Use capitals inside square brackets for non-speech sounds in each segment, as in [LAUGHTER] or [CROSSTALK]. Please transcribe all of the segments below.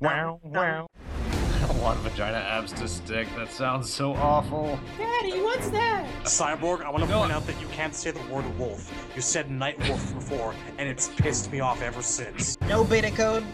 Wow, wow. I don't want vagina abs to stick. That sounds so awful. Daddy, what's that? Cyborg, I want to No. point out that you can't say the word wolf. You said night wolf before, and it's pissed me off ever since. No beta code.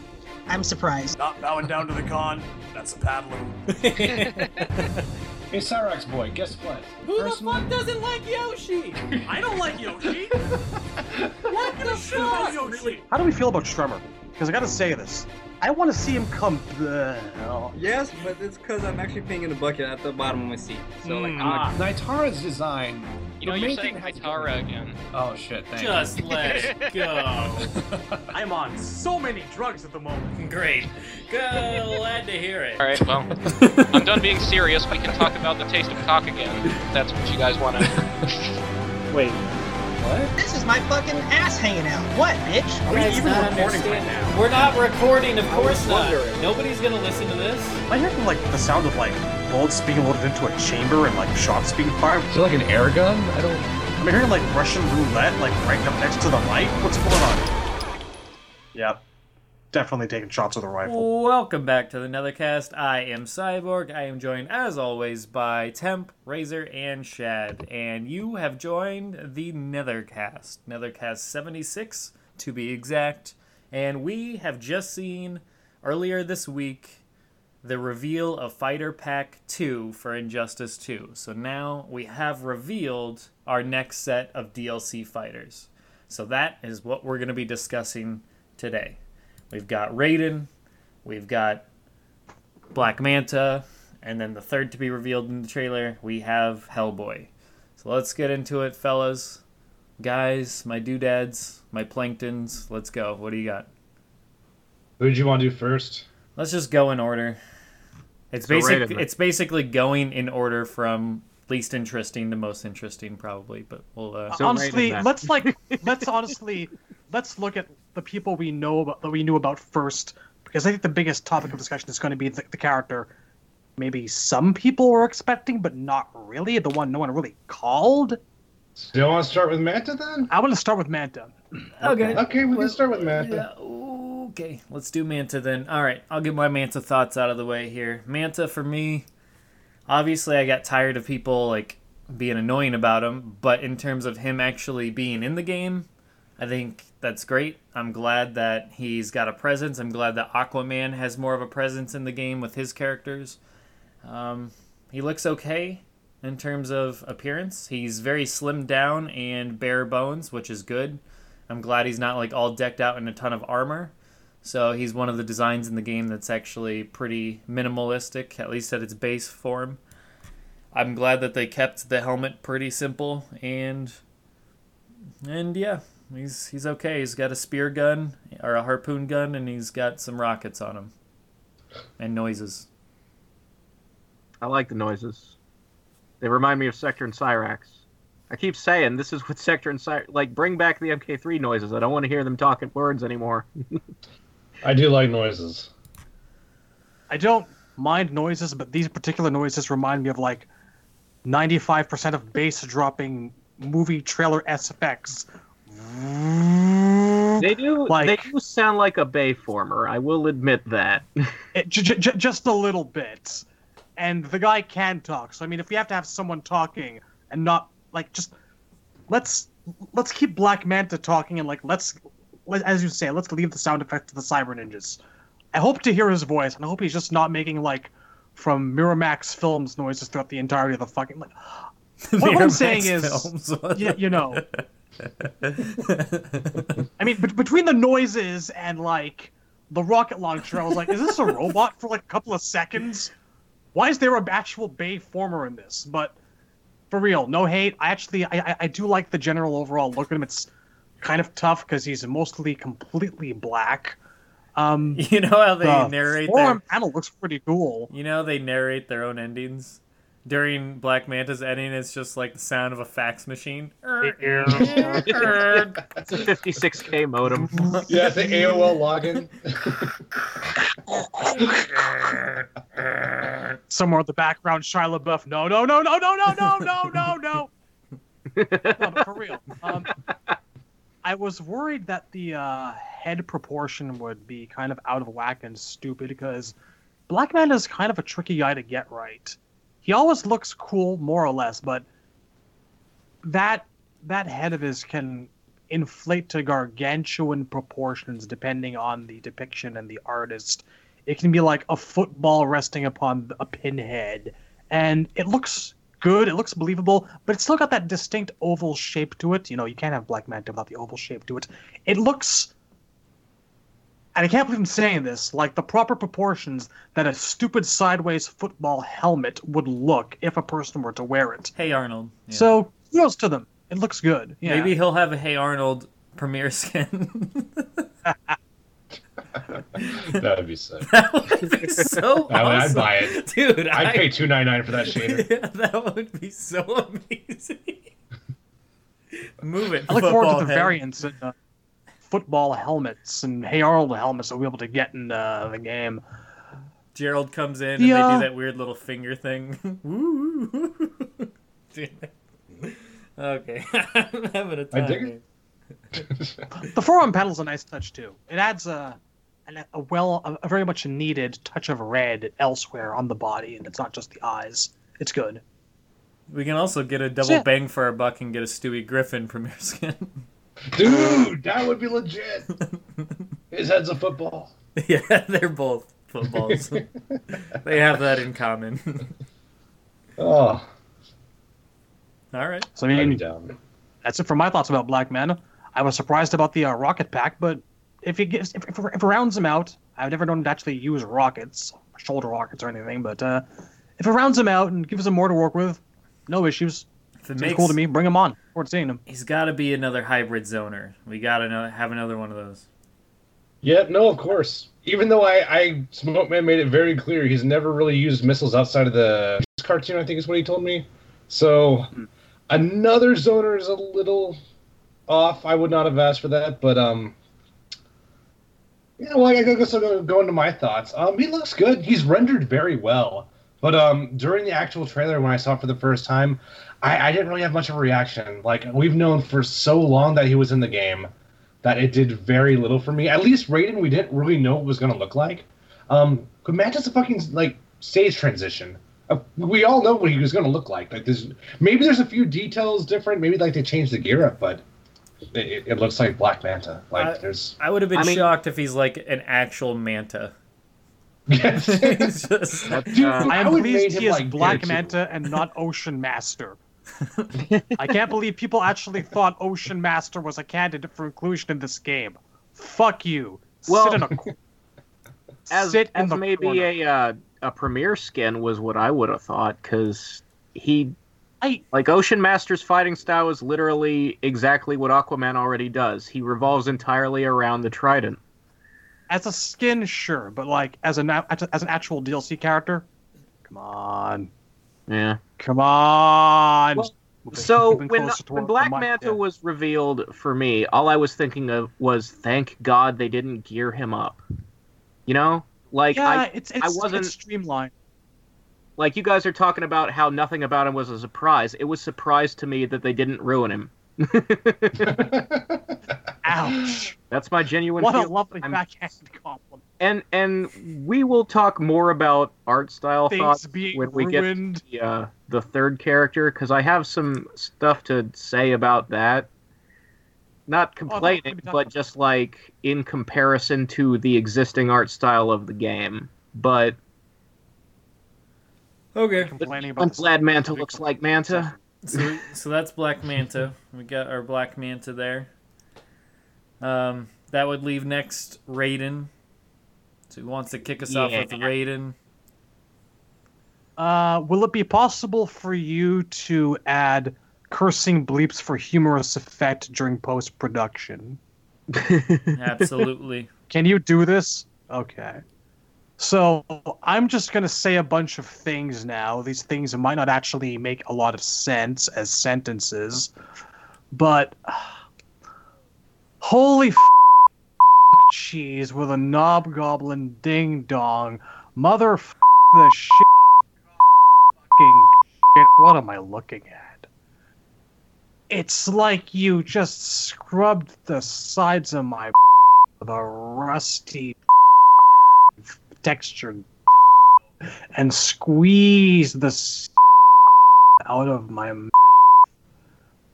I'm surprised. Not bowing down to the con. That's a paddling. [LAUGHS] Hey, Cyrax boy, guess what? Who Personally- the fuck doesn't like Yoshi? [LAUGHS] I don't like Yoshi. What the Shit fuck? Yoshi. How do we feel about Strummer? Because I gotta say this. I want to see him come. Bleh. Yes, but it's because I'm actually peeing in a bucket at the bottom of my seat. So like, Hmm. I'm Ah, Naitara's design. You know, the you're saying thing to Hytara go- again. Oh shit! Thank Just let it [LAUGHS] go. [LAUGHS] I'm on so many drugs at the moment. Great. Glad to hear it. Alright, well, [LAUGHS] I'm done being serious. We can talk about the taste of cock again. if That's what you guys want to. Wait. This is my fucking ass hanging out. What, bitch? Are we Guys, even not recording right understand- now? We're not recording, of course not. wondering. Nobody's gonna listen to this. I hear like the sound of like bullets being loaded into a chamber and like shots being fired. Is it like an air gun? I don't. I'm hearing like Russian roulette like right up next to the mic. What's going on? Yep. Definitely taking shots with a rifle. Welcome back to the Nethercast. I am Cyborg. I am joined, as always, by Temp, Razor, and Shad. And you have joined the Nethercast. Nethercast 76, to be exact. And we have just seen, earlier this week, the reveal of Fighter Pack 2 for Injustice 2. So now we have revealed our next set of DLC fighters. So that is what we're going to be discussing today. We've got Raiden, we've got Black Manta, and then the third to be revealed in the trailer, we have Hellboy. So let's get into it, fellas. Guys, my doodads, my planktons, let's go. What do you got? Who did you want to do first? Let's just go in order. It's So basic. Raiden. It's basically going in order from least interesting to most interesting, probably. But we'll. Uh, So honestly, let's like [LAUGHS] let's honestly let's look at the people we know about that we knew about first because I think the biggest topic of discussion is going to be the, the character. Maybe some people were expecting, but not really. The one no one really called. Still want to start with Manta then? I want to start with Manta. [CLEARS THROAT] okay. Okay, we Well, can start with Manta. Yeah, okay, let's do Manta then. All right, I'll get my Manta thoughts out of the way here. Manta for me, obviously, I got tired of people like being annoying about him, but in terms of him actually being in the game, I think that's great. I'm glad that he's got a presence. I'm glad that Aquaman has more of a presence in the game with his characters. Um, he looks okay in terms of appearance. He's very slimmed down and bare bones, which is good. I'm glad he's not like all decked out in a ton of armor. So he's one of the designs in the game that's actually pretty minimalistic, at least at its base form. I'm glad that they kept the helmet pretty simple and and yeah, he's he's okay. He's got a spear gun or a harpoon gun and he's got some rockets on him. And noises. I like the noises. They remind me of Sector and Cyrax. I keep saying this is what [LAUGHS] Sector and Cyrax like. Bring back the MK3 noises. I don't want to hear them talking words anymore. [LAUGHS] I do like noises. I don't mind noises, but these particular noises remind me of like 95% of bass dropping movie trailer SFX. They do. Like- they do sound like a Bayformer. I will admit that. It, j- j- just a little bit. And the guy can talk. So I mean, if we have to have someone talking and not like just let's let's keep Black Manta talking and like let's let, as you say, let's leave the sound effects to the Cyber Ninjas. I hope to hear his voice, and I hope he's just not making like from Miramax Films noises throughout the entirety of the fucking like. [LAUGHS] What I'm saying is, you, you know, [LAUGHS] I mean, bet between the noises and like the rocket launcher, I was like, is this a robot for like a couple of seconds? Why is there a actual Bay former in this? But for real, no hate. I actually, I, I, I do like the general overall look at him. It's kind of tough because he's mostly completely black. Um, [LAUGHS] You know how they the narrate their panel looks pretty cool. You know they narrate their own endings. During Black Manta's ending, it's just like the sound of a fax machine. [LAUGHS] It's a 56k modem. [LAUGHS] Yeah, the AOL login. Somewhere in the background, Shia LaBeouf. No, no, no, no, no, no, no, no, no, no. no, [LAUGHS] but for real. Um, I, I was worried that the uh, head proportion would be kind of out of whack and stupid because Black Manta is kind of a tricky guy to get right. He always looks cool, more or less, but that that head of his can inflate to gargantuan proportions depending on the depiction and the artist. It can be like a football resting upon a pinhead, and it looks good. It looks believable, but it's still got that distinct oval shape to it. You know, you can't have Black Manta without the oval shape to it. It looks, and I can't believe I'm saying this, like the proper proportions that a stupid sideways football helmet would look if a person were to wear it. Hey Arnold. Yeah. So kudos to them. It looks good. Yeah. Maybe he'll have a Hey Arnold premiere skin. [LAUGHS] That'd be sick. [LAUGHS] that would be so I would- I'd buy it. Dude, I'd I- pay two ninety nine for that shader. [LAUGHS] Yeah, that would be so amazing. Move it. I look forward to the head. variants in uh, football helmets and Hey Arnold helmets that we'll be able to get in uh, the game. Gerald comes in and Yeah. they do that weird little finger thing. [LAUGHS] Woo. [LAUGHS] Okay, [LAUGHS] I'm having a time. I dig it. The forearm pedal's a nice touch too. It adds a an, a well a, a very much needed touch of red elsewhere on the body, and it's not just the eyes. It's good. We can also get a double Yeah. bang for our buck and get a Stewie Griffin premiere skin. Dude, that would be legit. [LAUGHS] His head's a football. [LAUGHS] yeah, they're both footballs. [LAUGHS] they have that in common. Oh, All right. So I mean, down. that's it for my thoughts about Black Manta. I was surprised about the uh, rocket pack, but if it gets if, if, if it rounds him out, I've never known him to actually use rockets, shoulder rockets or anything. But uh, if it rounds him out and gives him more to work with, no issues. If it Seems makes, cool to me. Bring him on. We're seeing him. He's got to be another hybrid zoner. We got to have another one of those. Yeah, no, of course. Even though I, I Smoke Man made it very clear he's never really used missiles outside of the [LAUGHS] cartoon, I think is what he told me. So another zoner is a little off. I would not have asked for that, but um yeah, well, I guess I'll go, go into my thoughts. Um, he looks good. He's rendered very well. But um, during the actual trailer, when I saw it for the first time, I, I didn't really have much of a reaction. Like we've known for so long that he was in the game, that it did very little for me. At least Raiden, we didn't really know what it was going to look like. Um, but Manta's a fucking like stage transition. Uh, we all know what he was going to look like. Like there's maybe there's a few details different. Maybe like they changed the gear up, but it, it looks like Black Manta. Like I- there's I would have been I mean- shocked if he's like an actual manta. yes. [LAUGHS] Just- Dude, uh, I I am would made pleased he is like, Black Pikachu. Manta and not Ocean Master. I can't believe people actually thought Ocean Master was a candidate for inclusion in this game. Fuck you. Well, [LAUGHS] Sit in a as, sit as maybe corner. a uh, a premiere skin was what I would have thought because he I like Ocean Master's fighting style is literally exactly what Aquaman already does. He revolves entirely around the trident. as a skin, sure, but like as a na- as an actual DLC character, come on, Yeah. Come on. Well, So when when Black my- Manta yeah. was revealed for me, all I was thinking of was thank God they didn't gear him up. You know, like yeah, I it's it's, wasn't- it's streamlined. like you guys are talking about how nothing about him was a surprise. It was surprise to me that they didn't ruin him. [LAUGHS] Ouch! That's my genuine. What a lovely I'm- backhand compliment. And and we will talk more about art style Things thoughts being when we get ruined. to the, uh, the third character because I have some stuff to say about that. Not Oh, complaining, gonna but just like in comparison to the existing art style of the game. But okay. Complaining I'm about glad Manta looks like Manta. So, we- so that's Black Manta. We got our Black Manta there. Um, that would leave next Raiden. So he wants to kick us off with Raiden? Uh, will it be possible for you to add cursing bleeps for humorous effect during post production? [LAUGHS] [LAUGHS] Absolutely. Can you do this? Okay. So I'm just gonna say a bunch of things now. These things might not actually make a lot of sense as sentences, but [SIGHS] holy f- cheese with a knob goblin ding dong, mother f- the shit, fucking shit. What am I looking at? It's like you just scrubbed the sides of my with a rusty texture and squeezed the out of my m-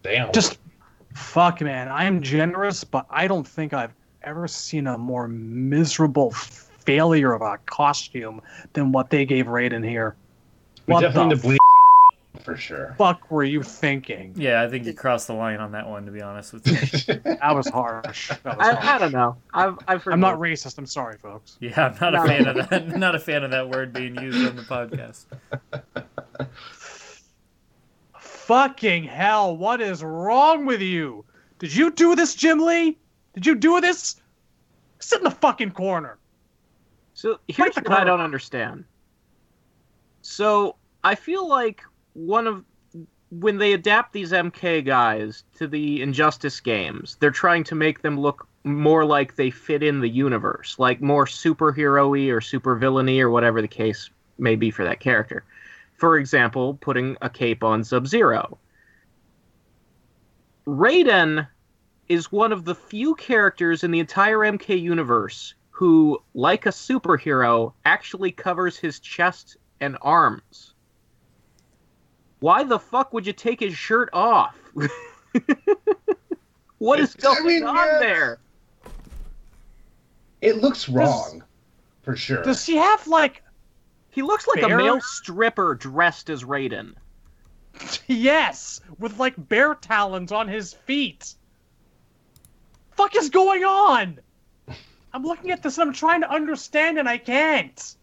Damn. just fuck man i'm generous but i don't think i've ever seen a more miserable failure of a costume than what they gave raiden here we what definitely the need to bleed for sure. fuck were you thinking Yeah, I think you crossed the line on that one. To be honest with you. [LAUGHS] that was harsh that was I, I don't know. I've, I've I'm not racist i'm sorry folks Yeah, I'm not No. a fan of that. Not a fan of that word being used on the podcast. fucking hell what is wrong with you did you do this jim lee did you do this sit in the fucking corner So here's what I don't understand. So I feel like one of when they adapt these MK guys to the Injustice games, they're trying to make them look more like they fit in the universe, like more superhero-y or supervillainy or whatever the case may be for that character. For example, putting a cape on Sub-Zero. Raiden is one of the few characters in the entire MK universe who, like a superhero, actually covers his chest and arms. Why the fuck would you take his shirt off? [LAUGHS] what is It's- I going mean, on yeah. there? It looks wrong, for sure. does she have like He looks like Bear? a male stripper dressed as Raiden. [LAUGHS] Yes, with like bear talons on his feet. Fuck is going on? I'm looking at this and I'm trying to understand and I can't.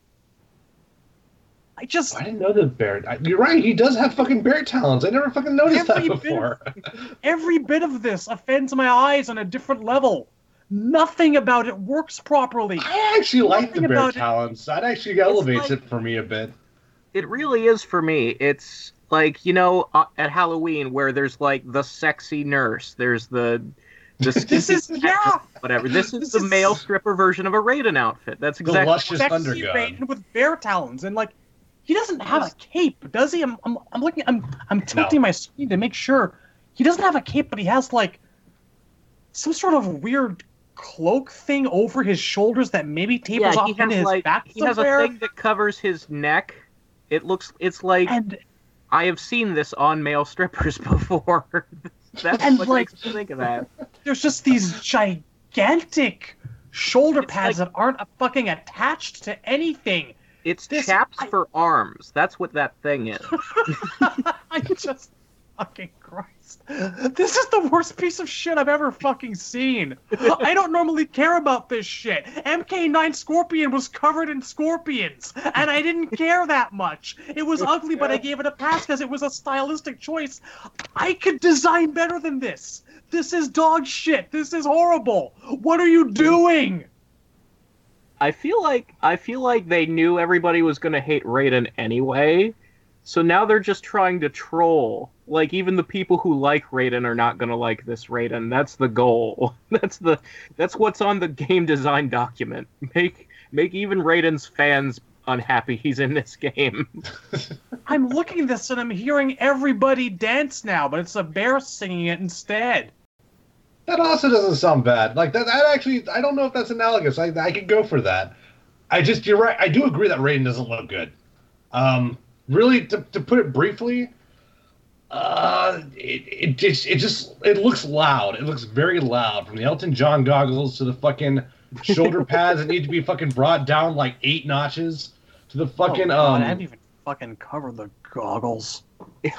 I just I didn't know the bear. I- You're right. He does have fucking bear talons. I never fucking noticed Every that bit before. every bit of this offends my eyes on a different level. Nothing about it works properly. I actually like the bear about it- talons. That actually elevates like- it for me a bit. It really is for me. It's like you know uh, at Halloween where there's like the sexy nurse. There's the [LAUGHS] the This is yeah, [LAUGHS] whatever. This is This the is- male stripper version of a Raiden outfit. That's exactly The exactly. luscious sexy. Raiden with bear talons and like he doesn't have a cape, does he? I'm I'm, I'm looking I'm I'm tilting my screen to make sure he doesn't have a cape, but he has like some sort of weird cloak thing over his shoulders that maybe tapers yeah, off he into his like back he has a thing that covers his neck. It looks. It's like and I have seen this on male strippers [LAUGHS] before. That's And, what like- makes me think of that. there's just these gigantic shoulder It's pads like- that aren't fucking attached to anything. It's This- chaps I- for arms. That's what that thing is. [LAUGHS] I just fucking Christ. This is the worst piece of shit I've ever fucking seen. [LAUGHS] I don't normally care about this shit. MK9 Scorpion was covered in scorpions, and I didn't [LAUGHS] care that much. It was ugly, but I gave it a pass because it was a stylistic choice. I could design better than this. This is dog shit. This is horrible. What are you doing? I feel like I feel like they knew everybody was gonna hate Raiden anyway, so now they're just trying to troll. Like even the people who like Raiden are not gonna like this Raiden. That's the goal. [LAUGHS] That's the that's what's on the game design document. [LAUGHS] Make make even Raiden's fans unhappy he's in this game. [LAUGHS] I'm looking at this and I'm hearing everybody dance now, but it's a bear singing it instead. That also doesn't sound bad. Like that. That actually, I don't know if that's analogous. I I could go for that. I just, you're right. I do agree that Raiden doesn't look good. Um, really, to, to put it briefly, uh, it, it just it just it looks loud. It looks very loud. From the Elton John goggles to the fucking shoulder [LAUGHS] pads that need to be fucking brought down like eight notches to the fucking oh, God, um. I haven't even fucking cover the goggles. [LAUGHS]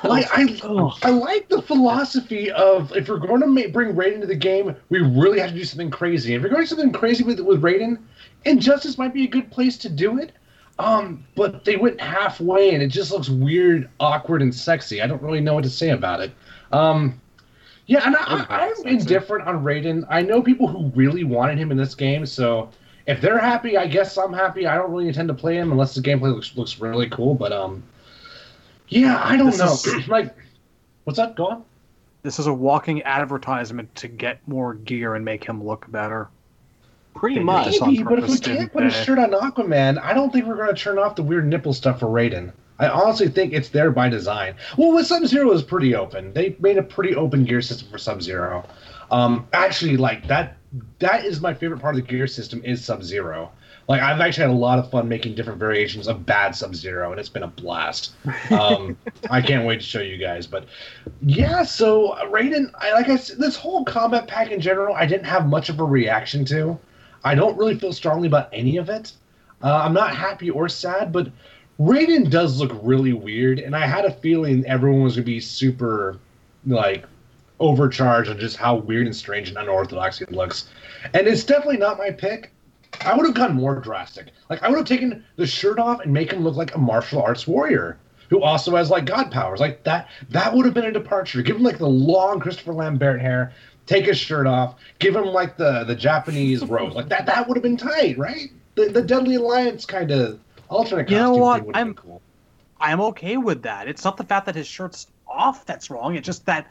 Like I, I like the philosophy of if we're going to ma- bring Raiden to the game, we really have to do something crazy. If you're going to do something crazy with with Raiden, Injustice might be a good place to do it. Um, but they went halfway, and it just looks weird, awkward, and sexy. I don't really know what to say about it. Um, yeah, and I, I'm indifferent on Raiden. I know people who really wanted him in this game, so if they're happy, I guess I'm happy. I don't really intend to play him unless the gameplay looks looks really cool. But um, yeah, I don't This know. is- [CLEARS THROAT] like, what's up? Go on. This is a walking advertisement to get more gear and make him look better. Pretty They much. Maybe, but if we can't didn't put a shirt on Aquaman, I don't think we're going to turn off the weird nipple stuff for Raiden. I honestly think it's there by design. Well, with Sub Zero is pretty open. They made a pretty open gear system for Sub Zero. Um, actually, like that, that is my favorite part of the gear system is Sub Zero. Like I've actually had a lot of fun making different variations of bad Sub Zero, and it's been a blast. Um, [LAUGHS] I can't wait to show you guys. But yeah, so uh, Raiden, I, like I said, this whole combat pack in general, I didn't have much of a reaction to. I don't really feel strongly about any of it. Uh, I'm not happy or sad, but Raiden does look really weird, and I had a feeling everyone was gonna be super like overcharged on just how weird and strange and unorthodox he looks. And it's definitely not my pick. I would have gone more drastic. Like I would have taken the shirt off and make him look like a martial arts warrior who also has like god powers. Like that that would have been a departure. Give him like the long Christopher Lambert hair, take his shirt off, give him like the the Japanese robe. Like that that would have been tight, right? The the Deadly Alliance kind of alternate You know costume what? would have I'm- been cool. I'm okay with that. It's not the fact that his shirt's off that's wrong. It's just that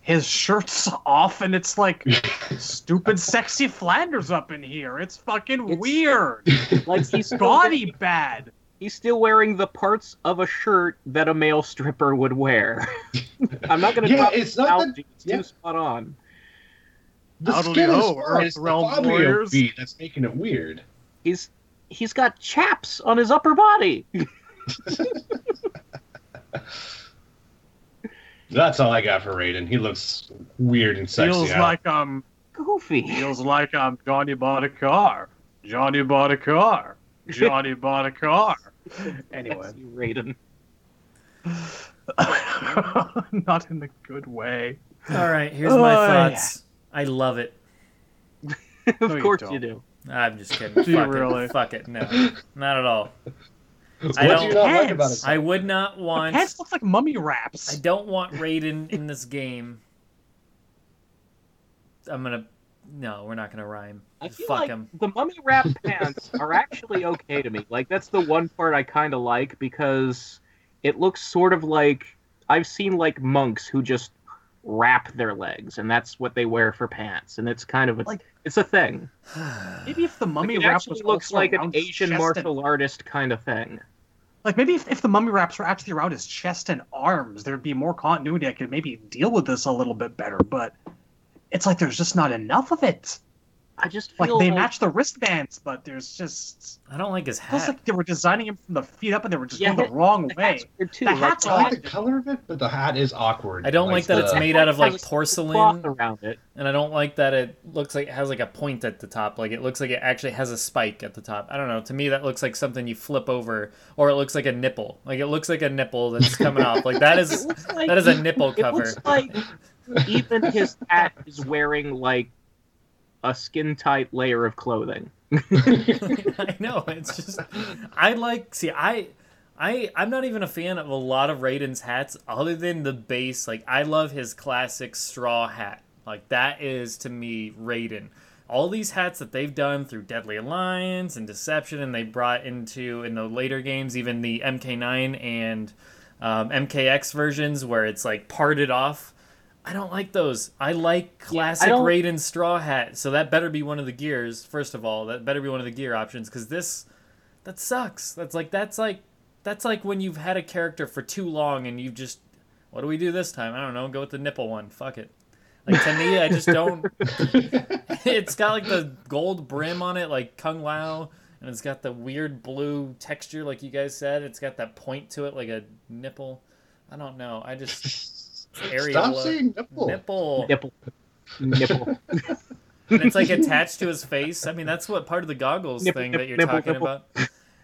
his shirt's [LAUGHS] off and it's like [LAUGHS] stupid sexy Flanders up in here. It's fucking It's- weird. [LAUGHS] Like he's still Gaudy bad. he's still wearing the parts of a shirt that a male stripper would wear. I'm not gonna Yeah, drop it's not that- it's yeah. too spot on. The How do skin is know, fine. It's the Earthrealm Fabio warriors? beat that's making it weird. He's he's got chaps on his upper body. [LAUGHS] That's all I got for Raiden. He looks weird and sexy. Feels I- like um Goofy. feels like um Johnny bought a car. Johnny bought a car. Johnny [LAUGHS] bought a car. Anyway. That's Raiden. [LAUGHS] not in a good way. All right, here's my Oh, yeah. Thoughts. I love it. [LAUGHS] of No, course don't. you do. I'm just kidding. [LAUGHS] Do you Fuck really? it. Fuck it. No, not at all. what I do don't- you not like about it? I would not The want. pants look like mummy wraps. I don't want Raiden in this game. I'm gonna. No, we're not gonna rhyme. I feel Fuck like him. the mummy wrap pants are actually okay to me. Like that's the one part I kind of like because it looks sort of like I've seen like monks who just wrap their legs and that's what they wear for pants and it's kind of a Like- it's a thing. [SIGHS] Maybe if the mummy Like, wrap was looks like an Asian martial and, artist kind of thing. like maybe if, if the mummy wraps were actually around his chest and arms, there'd be more continuity. I could maybe deal with this a little bit better. But it's like there's just not enough of it. I just feel Like they like, match the wristbands, but there's just I don't like his it feels hat. like they were designing him from the feet up and they were just Yeah, going the wrong the way. hat's weird too. The like, hat's I like the color of it, but the hat is awkward. I don't like that it's made out of like has a cloth porcelain, around it. and I don't like that it looks like it has like a point at the top. Like it looks like it actually has a spike at the top. I don't know. To me, that looks like something you flip over, or it looks like a nipple. Like it looks like a nipple that's coming off. Like that [LAUGHS] It is looks like that is a nipple It cover. looks like even his hat is wearing like a skin tight layer of clothing. [LAUGHS] [LAUGHS] I know. It's just I like see I I I'm not even a fan of a lot of Raiden's hats other than the base. Like I love his classic straw hat. Like that is to me Raiden. All these hats that they've done through Deadly Alliance and Deception, and they brought into in the later games, even the MK9 and um, MKX versions, where it's like parted off. I don't like those. I like classic don't- Raiden straw hat. So that better be one of the gears. First of all, that better be one of the gear options because this that sucks. That's like that's like that's like when you've had a character for too long and you've just what do we do this time? I don't know. Go with the nipple one. Fuck it. Like to me, I just don't. [LAUGHS] it's got like the gold brim on it, like Kung Lao, and it's got the weird blue texture, like you guys said. It's got that point to it, like a nipple. I don't know. I just [LAUGHS] areola. Stop saying nipple. nipple. Nipple. Nipple. [LAUGHS] and it's like attached to his face. I mean, that's what part of the goggles Nipple, thing nip- that you're nipple, talking nipple. about.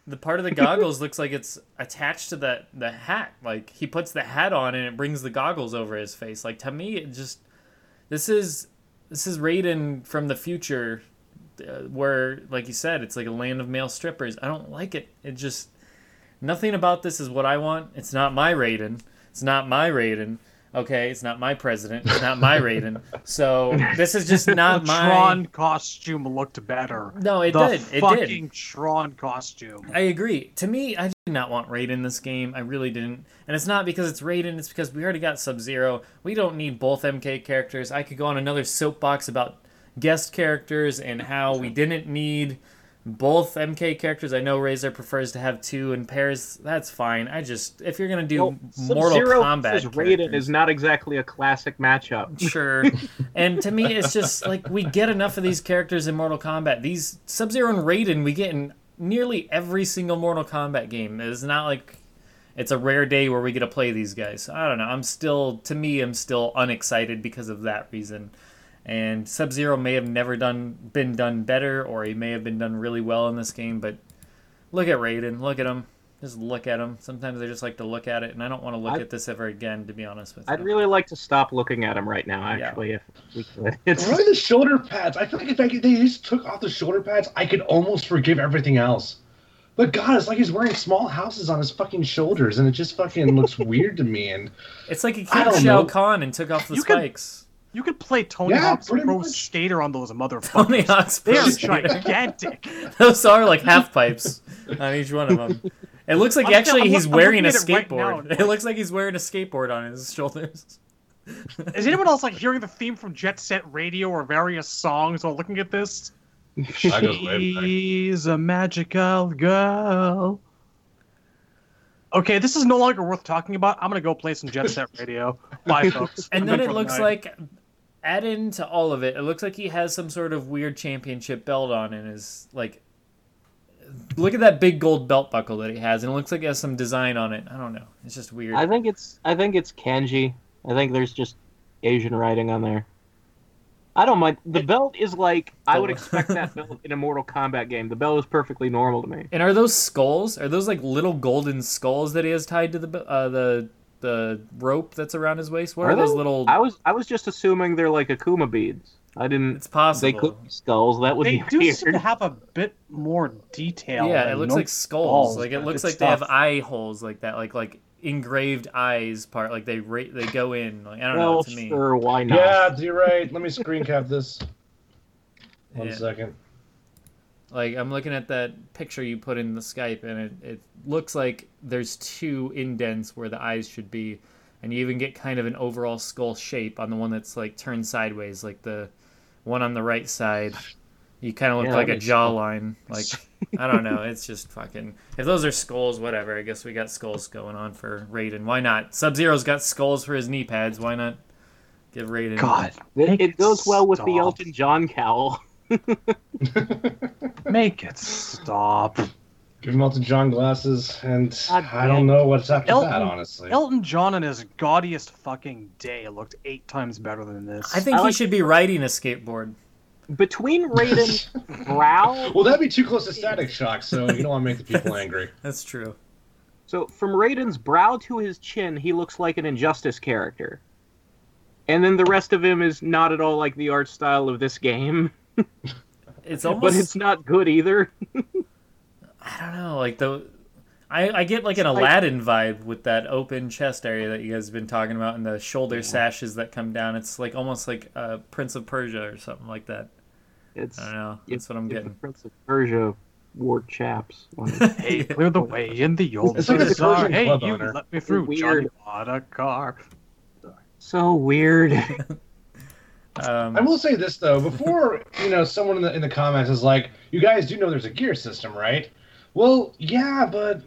The part of the goggles looks like it's attached to the the hat. Like he puts the hat on and it brings the goggles over his face. Like to me, it just this is this is Raiden from the future, uh, where like you said, it's like a land of male strippers. I don't like it. It just nothing about this is what I want. It's not my Raiden. It's not my Raiden. Okay, it's not my president. It's not my Raiden. So [LAUGHS] this is just not the my. Tron costume looked better. No, it the did. It fucking did. Tron costume. I agree. To me, I did not want Raiden in this game. I really didn't. And it's not because it's Raiden, it's because we already got Sub Zero. We don't need both MK characters. I could go on another soapbox about guest characters and how we didn't need both MK characters. I know Razor prefers to have two in pairs. That's fine. I just if you're gonna do Well, Mortal Sub-Zero Kombat, Raiden is not exactly a classic matchup. [LAUGHS] Sure. and to me, it's just like we get enough of these characters in Mortal Kombat. These Sub Zero and Raiden, we get in nearly every single Mortal Kombat game. It's not like it's a rare day where we get to play these guys. I don't know. I'm still, to me, I'm still unexcited because of that reason. And Sub Zero may have never done been done better, or he may have been done really well in this game. But look at Raiden. Look at him. Just look at him. Sometimes I just like to look at it, and I don't want to look I- at this ever again. To be honest with you, I'd really like to stop looking at him right now. Actually, if we could. [LAUGHS] It's Really, the shoulder pads. I feel like if I could, they just took off the shoulder pads, I could almost forgive everything else. But God, it's like he's wearing small houses on his fucking shoulders, and it just fucking looks [LAUGHS] weird to me. And It's like he I killed don't Shao know. Kahn and took off the You could- spikes. You could play Tony Yeah, Hawk's pretty Pro much. Skater on those motherfuckers. Tony Hawk's—they're Skater. gigantic. [LAUGHS] Those are like half pipes on each one of them. It looks like I'm- actually I'm he's I'm wearing a looking at it right skateboard. now. [LAUGHS] It looks like he's wearing a skateboard on his shoulders. [LAUGHS] Is anyone else like hearing the theme from Jet Set Radio or various songs while looking at this? I goes way back. She's a magical girl. Okay, this is no longer worth talking about. I'm gonna go play some Jet Set Radio. Bye, folks. And then it looks night. like add into all of it, it looks like he has some sort of weird championship belt on in his like look at that big gold belt buckle that he has, and it looks like it has some design on it. I don't know. It's just weird. I think it's I think it's kanji. I think there's just Asian writing on there. I don't mind. The belt is like I would expect that belt in a Mortal Kombat game. The belt is perfectly normal to me. And are those skulls? Are those like little golden skulls that he has tied to the uh, the the rope that's around his waist? What are, Are those oh, little? I was I was just assuming they're like Akuma beads. I didn't. It's possible. They could be skulls. That would they be do weird. seem to have a bit more detail. yeah, it looks no like skulls. balls, like it looks it's like they have eye holes like that, like like engraved eyes part. Like they ra- they go in. Like I don't know. well, To me, sure, why not? yeah, you're right. Let me screen cap this. One Yeah. second. Like I'm looking at that picture you put in the Skype, and it it looks like there's two indents where the eyes should be, and you even get kind of an overall skull shape on the one that's like turned sideways, like the one on the right side. You kind of look Yeah, like a makes sense. jawline. Like I don't know. It's just fucking. If those are skulls, whatever. I guess we got skulls going on for Raiden. Why not? Sub Zero's got skulls for his knee pads. Why not give Raiden? God, It, it goes well with the. Elton John cowl. [LAUGHS] [LAUGHS] make it stop. Give him Elton John glasses, and God I don't know what's after Elton- that, honestly. Elton John on his gaudiest fucking day looked eight times better than this. I think I he like- should be riding a skateboard. Between Raiden's [LAUGHS] brow, well, that'd be too close to Static Shock, so you don't want to make the people angry. [LAUGHS] That's true. so from Raiden's brow to his chin, he looks like an Injustice character. And then the rest of him is not at all like the art style of this game, It's [LAUGHS] but it's not good either. [LAUGHS] I don't know, like the. I, I get like an It's like- Aladdin vibe with that open chest area that you guys have been talking about and the shoulder sashes that come down. It's like almost like uh, Prince of Persia or something like that. It's I don't know. if- That's what I'm if the getting. Prince of Persia wore chaps. Like, [LAUGHS] Hey, clear the way in the old It's like the bazaar. Hey, you owner. let me through. Weird. Johnny bought a car. so weird. Um, I will say this though, before [LAUGHS] you know, someone in the in the comments is like, "You guys do know there's a gear system, right?" Well, yeah, but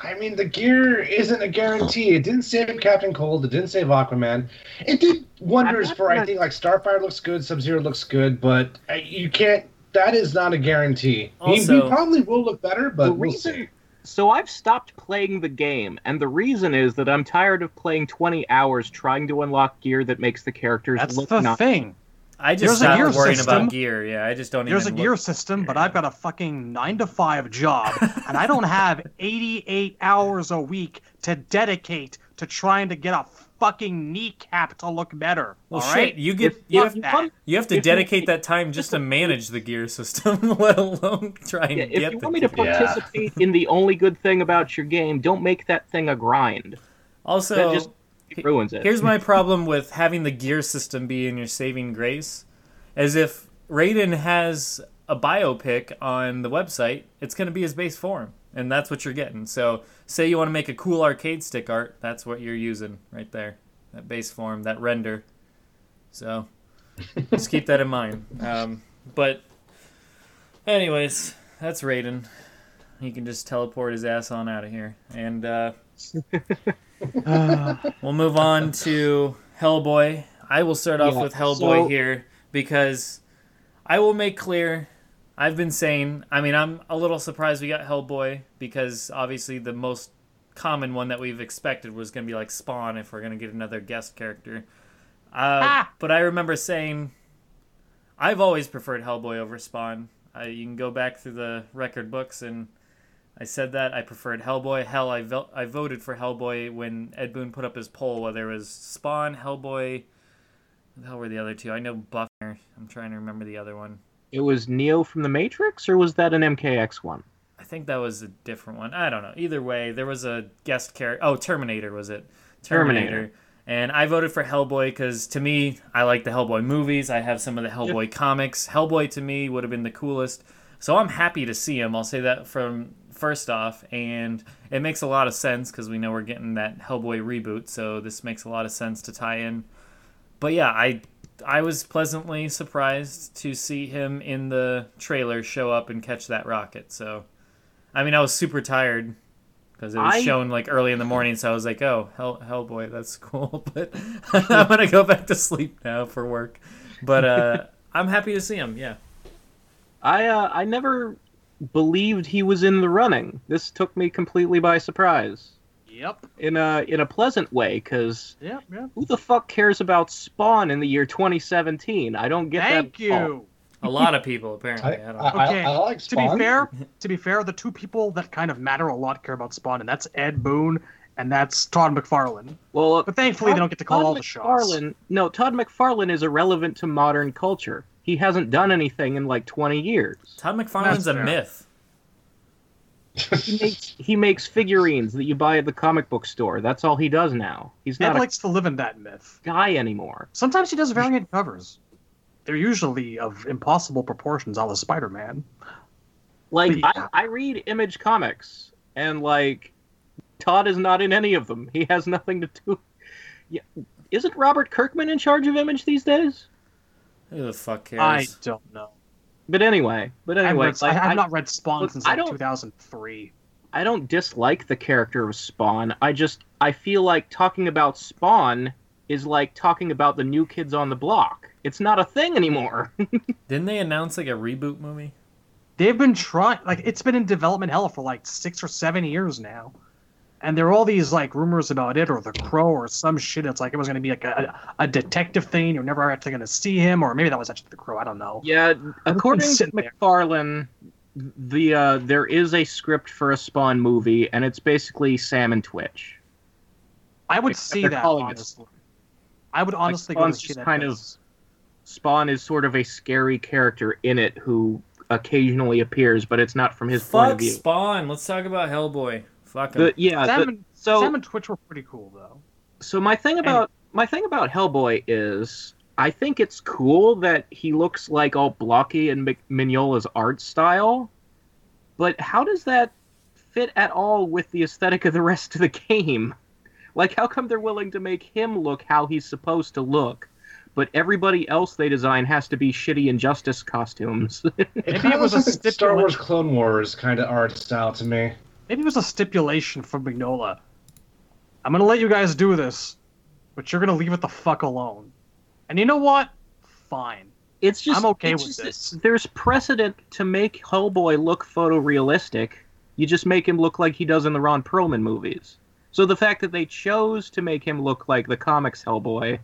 I mean, the gear isn't a guarantee. It didn't save Captain Cold. It didn't save Aquaman. It did wonders for I think like Starfire looks good, Sub Zero looks good, but uh, you can't. That is not a guarantee. He- he, Also- probably will look better, but The we'll reason- see. So I've stopped playing the game, and the reason is that I'm tired of playing 20 hours trying to unlock gear that makes the characters That's look the not. thing. I just There's a stopped gear worrying system. about gear. Yeah, I just don't There's a even. gear look- system, but I've got a fucking nine to five job, [LAUGHS] and I don't have 88 hours a week to dedicate to trying to get a fucking kneecap to look better. Well, all shit, right? you get you have, you want- you have to if you- dedicate that time just to manage the gear system, [LAUGHS] let alone try and Yeah, get if you the want me to gear. Yeah. participate in the only good thing about your game, don't make that thing a grind. Also, That just ruins it. Here's my problem with having the gear system be in your saving grace, as if Raiden has a biopic on the website, it's going to be his base form, and that's what you're getting. So, say you want to make a cool arcade stick art, that's what you're using right there, that base form, that render. So, just keep that in mind. Um, but, anyways, that's Raiden. He can just teleport his ass on out of here. And uh, [LAUGHS] [SIGHS] we'll move on to Hellboy. I will start off Yeah, with Hellboy so- here because I will make clear. I've been saying, I mean, I'm a little surprised we got Hellboy because obviously the most common one that we've expected was going to be like Spawn if we're going to get another guest character. Uh, But I remember saying I've always preferred Hellboy over Spawn. Uh, you can go back through the record books, and I said that I preferred Hellboy. Hell, I, vo- I voted for Hellboy when Ed Boon put up his poll, whether it was Spawn, Hellboy. What the hell were the other two? I know Buffner. I'm trying to remember the other one. It was Neo from the Matrix, or was that an MKX one? I think that was a different one. I don't know. Either way, there was a guest character. Oh, Terminator was it? Terminator. And I voted for Hellboy because to me, I like the Hellboy movies. I have some of the Hellboy comics. Hellboy to me would have been the coolest. So I'm happy to see him. I'll say that from first off, and it makes a lot of sense because we know we're getting that Hellboy reboot. So this makes a lot of sense to tie in. But yeah, I I was pleasantly surprised to see him in the trailer show up and catch that rocket. So, I mean, I was super tired because it was I- shown like early in the morning. So I was like, "Oh, hell, Hellboy, that's [LAUGHS] cool." But [LAUGHS] I'm gonna go back to sleep now for work. But uh, [LAUGHS] I'm happy to see him. Yeah. I uh, I never believed he was in the running. This took me completely by surprise. Yep. In a in a pleasant way, because Yep. Yep. who the fuck cares about Spawn in the year 2017? I don't get Thank that. at all. you. A lot of people apparently. I, I, don't know. Okay, I like To be fair, [LAUGHS] to be fair, the two people that kind of matter a lot care about Spawn, and that's Ed Boon and that's Todd McFarlane. Well, uh, But thankfully, they don't get to call Todd all the shots. McFarlane, no, Todd McFarlane is irrelevant to modern culture. He hasn't done anything in like 20 years. Todd McFarlane's a fair. myth. He makes he makes figurines that you buy at the comic book store. That's all he does now. He's Ed not a likes to live in that myth. guy anymore. Sometimes he does variant covers. They're usually of impossible proportions, all the Spider-Man. Like Yeah. I, I read Image comics, and like Todd is not in any of them. He has nothing to do. Yeah, isn't Robert Kirkman in charge of Image these days? Who the fuck cares? I don't know. But anyway, but I've, anyway, read, like, I have I- not read Spawn look, since like 2003. I don't dislike the character of Spawn. I just I feel like talking about Spawn is like talking about the new kids on the block. It's not a thing anymore. [LAUGHS] Didn't they announce like a reboot movie? They've been trying, like, it's been in development hell for like six or seven years now. And there are all these, like, rumors about it or The Crow or some shit. It's like it was going to be like a, a detective thing. You're never actually going to see him. Or maybe that was actually The Crow. I don't know. yeah, according to sitting there. McFarlane, the uh, there is a script for a Spawn movie, and it's basically Sam and Twitch. I would Except see that, calling it honestly. I would honestly go to Spawn's see just that. kind of- Spawn is sort of a scary character in it who occasionally appears, but it's not from his Fuck point of view. Spawn. Let's talk about Hellboy. Fuck him. The, yeah, Sam, the- and, so Sam and Twitch were pretty cool, though. So my thing about my thing about Hellboy is I think it's cool that he looks like all blocky in Mick- Mignola's art style, but how does that fit at all with the aesthetic of the rest of the game? Like, how come they're willing to make him look how he's supposed to look, but everybody else they design has to be shitty Injustice costumes? [LAUGHS] It kind it of was looks a like Star Wars Clone Wars kind of art style to me. Maybe it was a stipulation from Mignola. I'm gonna let you guys do this, but you're gonna leave it the fuck alone. And you know what? Fine. It's just I'm okay with just- this. There's precedent to make Hellboy look photorealistic. You just make him look like he does in the Ron Perlman movies. So the fact that they chose to make him look like the comics Hellboy,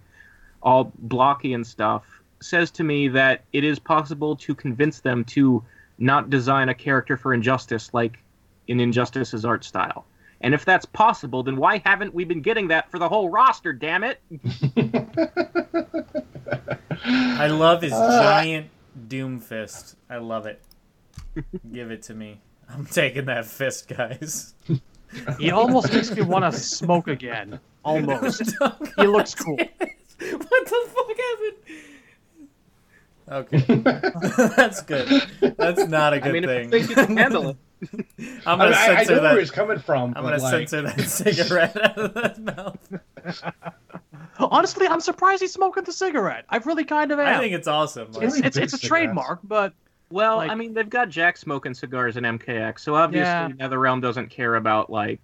all blocky and stuff, says to me that it is possible to convince them to not design a character for Injustice like in Injustice's art style. And if that's possible, then why haven't we been getting that for the whole roster, damn it? I love his Uh, giant doom fist. I love it. Give it to me. I'm taking that fist, guys. He almost makes me want to smoke again. [LAUGHS] Almost. He looks cool. [LAUGHS] what the fuck happened? Okay, [LAUGHS] that's good. That's not a good I mean, thing. if you think you can handle it. [LAUGHS] I'm gonna mean, I, I censor know where he's coming from. I'm gonna like, censor that [LAUGHS] cigarette out of that mouth. Honestly, I'm surprised he's smoking the cigarette. I've really kind of am. I think it's awesome. it's, Like, Really it's, it's a trademark, but Well, Like- I mean, they've got Jack smoking cigars in MKX, so obviously Yeah. NetherRealm doesn't care about like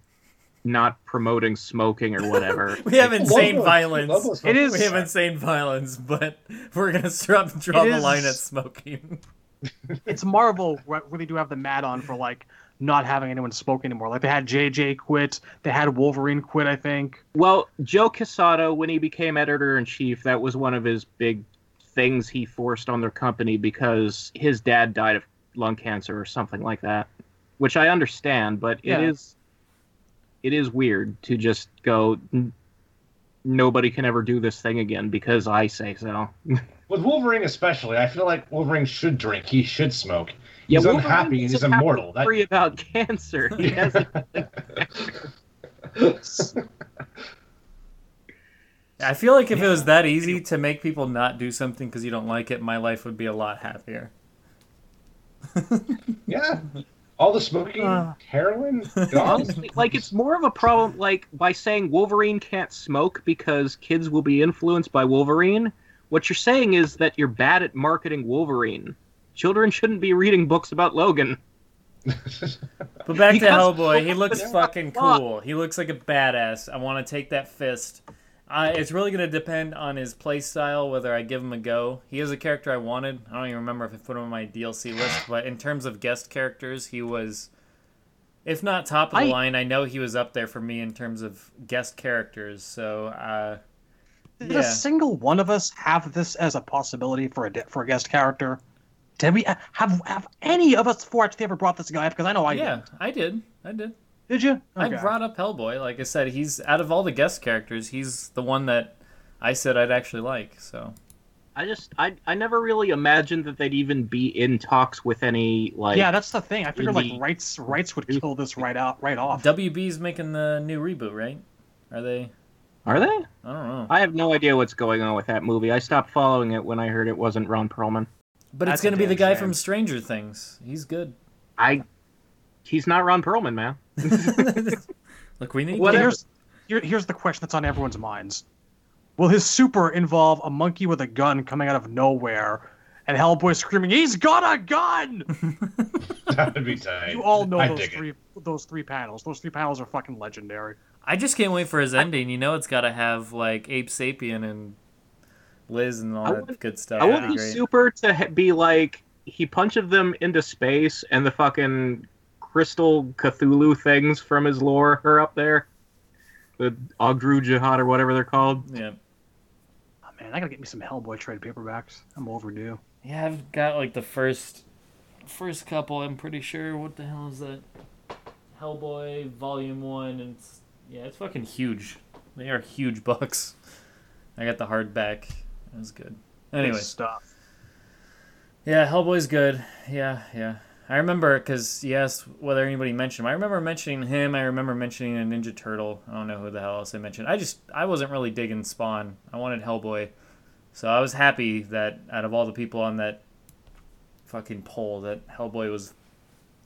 not promoting smoking or whatever. [LAUGHS] We have insane Lobo- violence. Lobo's It is- We have insane violence, but [LAUGHS] we're gonna draw, draw the is- line at smoking. [LAUGHS] it's Marvel where where they do have the mat on for like not having anyone smoke anymore. Like they had JJ quit, they had Wolverine quit. I think. Well, Joe Quesada, when he became editor in chief, that was one of his big things he forced on their company because his dad died of lung cancer or something like that. Which I understand, but Yeah. it is it is weird to just go nobody can ever do this thing again because I say so. [LAUGHS] With Wolverine especially, I feel like Wolverine should drink. He should smoke. Yeah, He's Wolverine unhappy and he's doesn't immortal. That- Worry about cancer. [LAUGHS] He hasn't I feel like if it was that easy to make people not do something because you don't like it, my life would be a lot happier. [LAUGHS] yeah. All the smoking, Uh. heroin. [LAUGHS] Honestly, like it's more of a problem like by saying Wolverine can't smoke because kids will be influenced by Wolverine. What you're saying is that you're bad at marketing Wolverine. Children shouldn't be reading books about Logan. [LAUGHS] But back to Hellboy, he looks fucking cool. He looks like a badass. I want to take that fist. Uh, it's really going to depend on his play style, whether I give him a go. He is a character I wanted. I don't even remember if I put him on my DLC list, but in terms of guest characters, he was, if not top of the I- line, I know he was up there for me in terms of guest characters. So, uh, Did Yeah. a single one of us have this as a possibility for a for a guest character? Did we have have any of us four actually ever brought this guy up? Because I know I yeah, did. I did. I did. Did you? I Okay. brought up Hellboy. Like I said, he's out of all the guest characters, he's the one that I said I'd actually like. So. I just I I never really imagined that they'd even be in talks with any like yeah, that's the thing. I figured like rights rights would kill this right out right off. WB's making the new reboot, right? Are they? Are they? I don't know. I have no idea what's going on with that movie. I stopped following it when I heard it wasn't Ron Perlman. But That's it's going to be the guy shame. from Stranger Things. He's good. I he's not Ron Perlman, man. [LAUGHS] Look, we need. What- here's here, here's the question that's on everyone's minds. Will his super involve a monkey with a gun coming out of nowhere and Hellboy screaming, "He's got a gun!" [LAUGHS] that would be tight. You all know I those dig it. three those three panels. Those three panels are fucking legendary. I just can't wait for his ending. You know, it's got to have like Abe Sapien and Liz and all I that good stuff. I want be his super to be like he punches them into space and the fucking crystal Cthulhu things from his lore are up there. The Ogdru Jahad or whatever they're called. Yeah. Oh man, I gotta get me some Hellboy trade paperbacks. I'm overdue. Yeah, I've got like the first first couple. I'm pretty sure. What the hell is that? Hellboy Volume One, and it's, yeah, it's fucking huge. They are huge books. I got the hardback. It was good. Good Anyway, stuff. yeah, Hellboy's good. Yeah, yeah. I remember because yes, whether anybody mentioned him, I remember mentioning him. I remember mentioning a Ninja Turtle. I don't know who the hell else I mentioned. I just I wasn't really digging Spawn. I wanted Hellboy, so I was happy that out of all the people on that fucking poll, that Hellboy was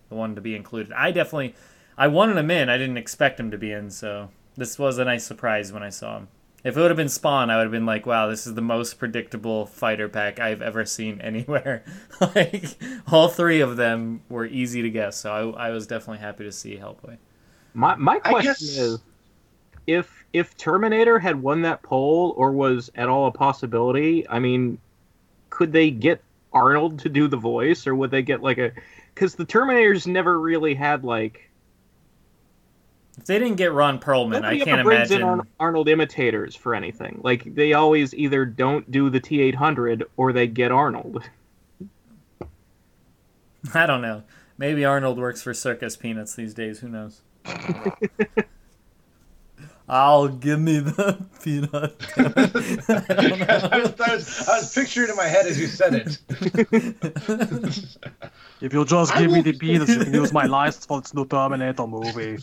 the one to be included. I definitely I wanted him in. I didn't expect him to be in, so this was a nice surprise when I saw him. If it would have been Spawn, I would have been like, "Wow, this is the most predictable fighter pack I've ever seen anywhere." [LAUGHS] like all three of them were easy to guess, so I, I was definitely happy to see Hellboy. My my question guess- is if if Terminator had won that poll or was at all a possibility, I mean, could they get Arnold to do the voice or would they get like a cuz the Terminators never really had like If they didn't get Ron Perlman, I can't ever brings imagine. in Arnold imitators for anything. Like they always either don't do the T800 or they get Arnold. [LAUGHS] I don't know. Maybe Arnold works for Circus Peanuts these days. Who knows? [LAUGHS] I'll give me the [LAUGHS] peanut. I. I, was, I, was, I was picturing it in my head as you said it. If you'll just I give me will- the [LAUGHS] peanuts, you can use my license for the new Terminator movie.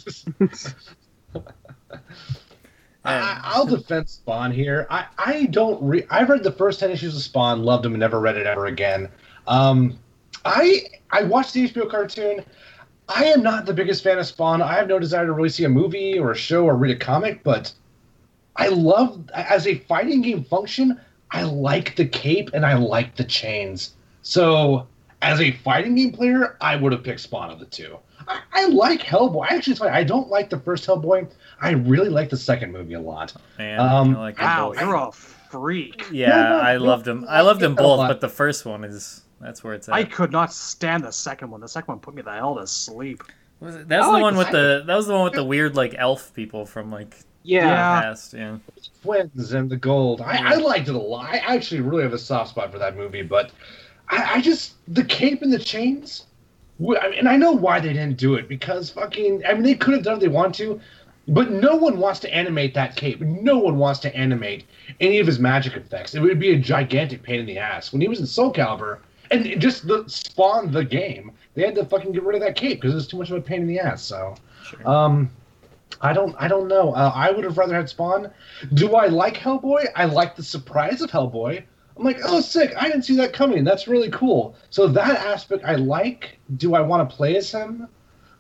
I, I'll defend Spawn here. I, I don't re- I read the first ten issues of Spawn, loved them, and never read it ever again. Um, I I watched the HBO cartoon. I am not the biggest fan of Spawn. I have no desire to really see a movie or a show or read a comic, but I love as a fighting game function. I like the cape and I like the chains. So as a fighting game player, I would have picked Spawn of the two. I, I like Hellboy. Actually, it's funny. I don't like the first Hellboy. I really like the second movie a lot. Man, Um, I like them Wow, you're a freak. [LAUGHS] Yeah, No, no, I loved them. I loved them [LAUGHS] both, them a lot. but the first one is that's where it's at. I could not stand the second one. The second one put me the hell to sleep. Was it- that was I the like one the with the that was the one with the weird like elf people from like Yeah. Yeah. past. Yeah, Twins and the Gold. I, I liked it a lot. I actually really have a soft spot for that movie, but I, I just the cape and the chains. I mean, And I know why they didn't do it because fucking. I mean, they could have done if they want to, but no one wants to animate that cape. No one wants to animate any of his magic effects. It would be a gigantic pain in the ass. When he was in Soul Calibur, and just the spawn the game, they had to fucking get rid of that cape because it was too much of a pain in the ass. So, um, I don't, I don't know. Uh, I would have rather had Spawn. Do I like Hellboy? I like the surprise of Hellboy. I'm like, oh, sick! I didn't see that coming. That's really cool. So that aspect I like. Do I want to play as him?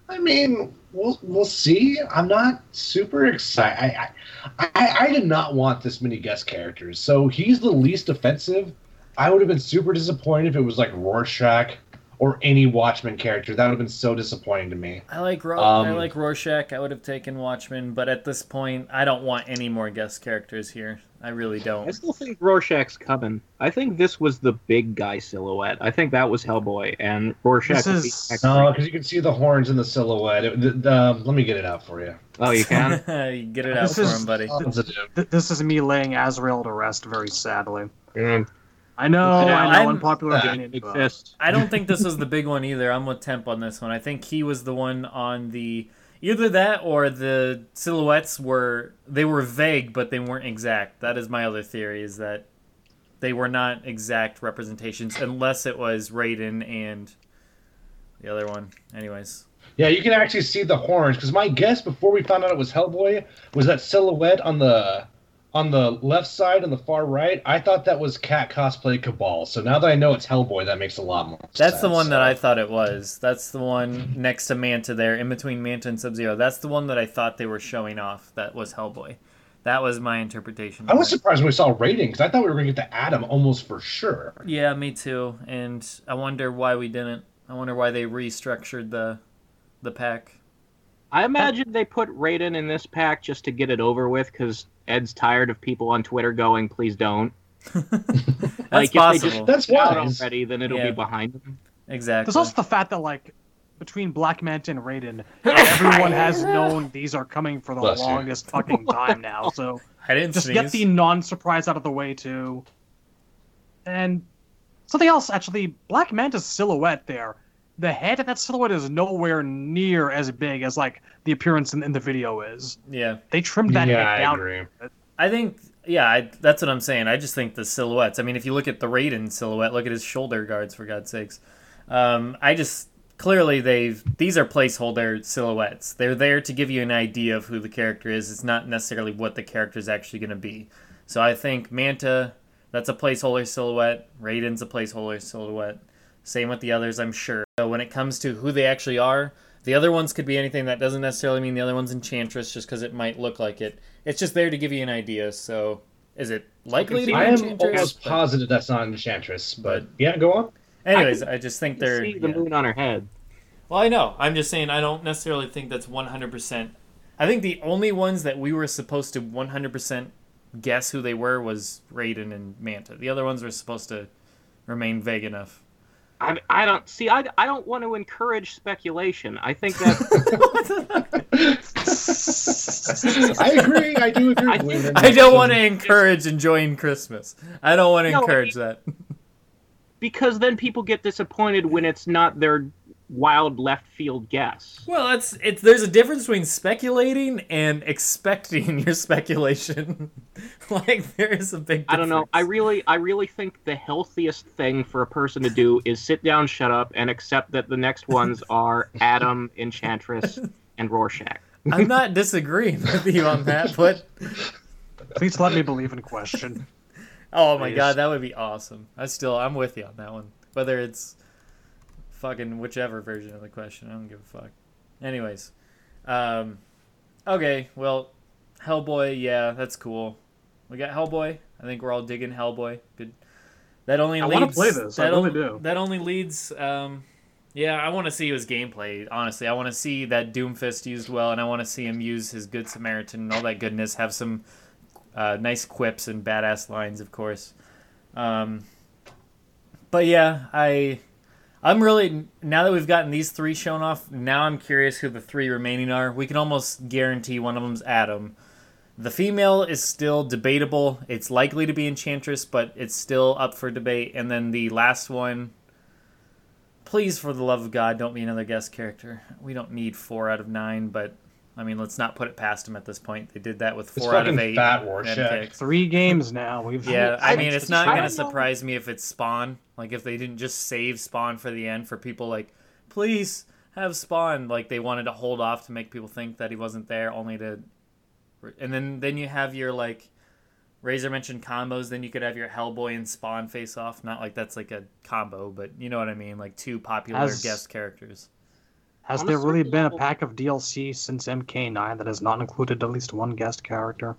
I mean, we'll we'll see. I'm not super excited. I, I, I, I did not want this many guest characters. So he's the least offensive. I would have been super disappointed if it was like Rorschach or any Watchmen character. That would have been so disappointing to me. I like Ro- I Um, like Rorschach. I would have taken Watchmen, but at this point, I don't want any more guest characters here. I really don't. I still think Rorschach's coming. I think this was the big guy silhouette. I think that was Hellboy, and Rorschach This is- No, because you can see the horns in the silhouette. It- the- the- let me get it out for you. Oh, you can. [LAUGHS] you get it out This for is- him, buddy. [LAUGHS] Positive. Th- this is me laying Azrael to rest very sadly. Mm, I know, Yeah, I know, I'm- unpopular uh, opinion. Big fist. I don't think this was the big one either. I'm with Temp on this one. I think he was the one on the either that or the silhouettes were they were vague but they weren't exact. That is my other theory is that they were not exact representations unless it was Raiden and the other one. Anyways. Yeah, you can actually see the horns. Because my guess before we found out it was Hellboy was that silhouette on the on the left side and the far right. I thought that was Cat cosplay Cabal. So now that I know it's Hellboy, that makes a lot more. That's the one that I thought it was. That's the one next to Manta there, in between Manta and Sub Zero. That's the one that I thought they were showing off. That was Hellboy. That was my interpretation. I was it. surprised when we saw ratings. I thought we were going to get the Atom almost for sure. Yeah, me too. And I wonder why we didn't. I wonder why they restructured the the pack. I imagine they put Raiden in this pack just to get it over with, because Ed's tired of people on Twitter going, "Please don't." [LAUGHS] That's Like, if they possible. just- That's Out wise. already, then it'll Yeah. be behind them. exactly. There's also the fact that like between Black Manta and Raiden, [LAUGHS] everyone has known these are coming for the Bless you. longest fucking time now. So [LAUGHS] I didn't just sneeze. get the non-surprise out of the way too. And something else, actually, Black Manta's silhouette there. The head of that silhouette is nowhere near as big as like the appearance in, in the video is. Yeah, They trimmed that yeah, head I agree. I think. Yeah, I, that's what I'm saying. I just think the silhouettes. I mean, if you look at the Raiden silhouette, look at his shoulder guards for God's sakes. Um, I just clearly they've these are placeholder silhouettes. They're there to give you an idea of who the character is. It's not necessarily what the character is actually going to be. So I think Manta, that's a placeholder silhouette. Raiden's a placeholder silhouette. Same with the others, I'm sure. So when it comes to who they actually are, the other ones could be anything. That doesn't necessarily mean the other one's Enchantress, just because it might look like it. It's just there to give you an idea. So is it likely to be I am Enchantress? almost But- positive that's not Enchantress, but yeah, go on. Anyways, I I, just think You they're. see the yeah. moon on her head. Well, I know. I'm just saying I don't necessarily think that's 100%. I think the only ones that we were supposed to 100% guess who they were was Raiden and Manta. The other ones were supposed to remain vague enough. I, I don't see. I, I don't want to encourage speculation. I think that [LAUGHS] I agree. I do agree. I, think, I don't want to encourage enjoying Christmas. I don't want to No, I encourage that. [LAUGHS] because then people get disappointed when it's not their wild left field guess. Well, it's it's there's a difference between speculating and expecting [LAUGHS] your speculation. [LAUGHS] like there is a big. Difference. I don't know. I really, I really think the healthiest thing for a person to do is sit down, shut up, and accept that the next ones [LAUGHS] are Atom, Enchantress, and Rorschach. I'm not disagreeing with you on that, but Please let me believe in question. oh my Please. god, that would be awesome. I still I'm with you on that one. Whether it's fucking whichever version of the question, I don't give a fuck. Anyways, um, okay, well, Hellboy, yeah, that's cool. We got Hellboy. I think we're all digging Hellboy. Good. That only leads. I leads. wanna play this, I That really only, do. That only leads. Um, yeah, I want to see his gameplay. Honestly, I want to see that Doomfist used well, and I want to see him use his Good Samaritan and all that goodness. Have some uh, nice quips and badass lines, of course. Um, but yeah, I. I'm really now that we've gotten these three shown off. Now I'm curious who the three remaining are. We can almost guarantee one of them's Atom. The female is still debatable. It's likely to be Enchantress, but it's still up for debate. And then the last one, please, for the love of God, don't be another guest character. We don't need four out of nine, but I mean, let's not put it past them at this point. They did that with It's four out of eight. fat and Rorschach. picks. Three games now. We've [LAUGHS] Yeah, I mean, it's not gonna surprise me if it's Spawn. Like if they didn't just save Spawn for the end for people like, please have Spawn. Like they wanted to hold off to make people think that he wasn't there, only to, and then then you have your like, Razor mentioned combos. Then you could have your Hellboy and Spawn face off. Not like that's like a combo, but you know what I mean. Like two popular As- guest characters. Has there really certain been a pack of DLC since MK9 that has not included at least one guest character?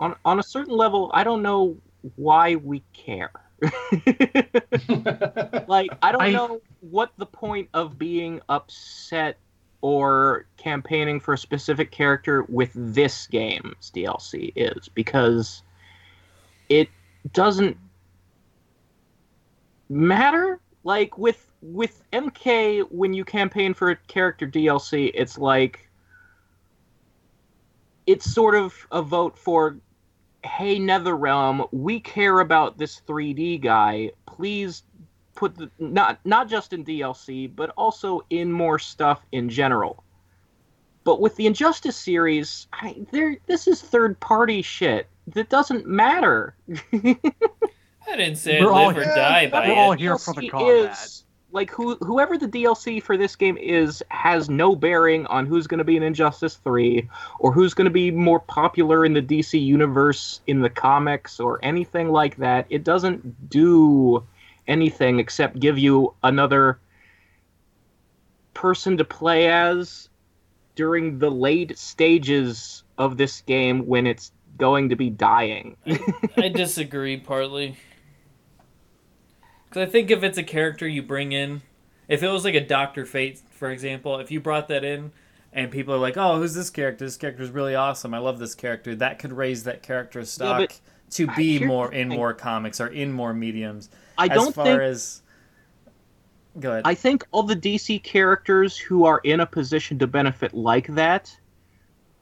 On on a certain level, I don't know why we care. [LAUGHS] like I don't I- know what the point of being upset or campaigning for a specific character with this game's DLC is because it doesn't matter. Like with with MK, when you campaign for a character DLC, it's like it's sort of a vote for hey netherrealm we care about this 3d guy please put the not not just in dlc but also in more stuff in general but with the injustice series I, there this is third party shit that doesn't matter [LAUGHS] I didn't say We're all- live or yeah, die we're by all it. here for the DLC combat. is- like who whoever the DLC for this game is has no bearing on who's going to be in Injustice 3 or who's going to be more popular in the DC universe in the comics or anything like that. It doesn't do anything except give you another person to play as during the late stages of this game when it's going to be dying. I disagree partly. [LAUGHS] Because I think if it's a character you bring in, if it was like a Doctor Fate, for example, if you brought that in and people are like, "Oh, who's this character? This character is really awesome. I love this character." That could raise that character's stock but to be more in more comics or in more mediums. I as don't far think as go ahead. I think all the DC characters who are in a position to benefit like that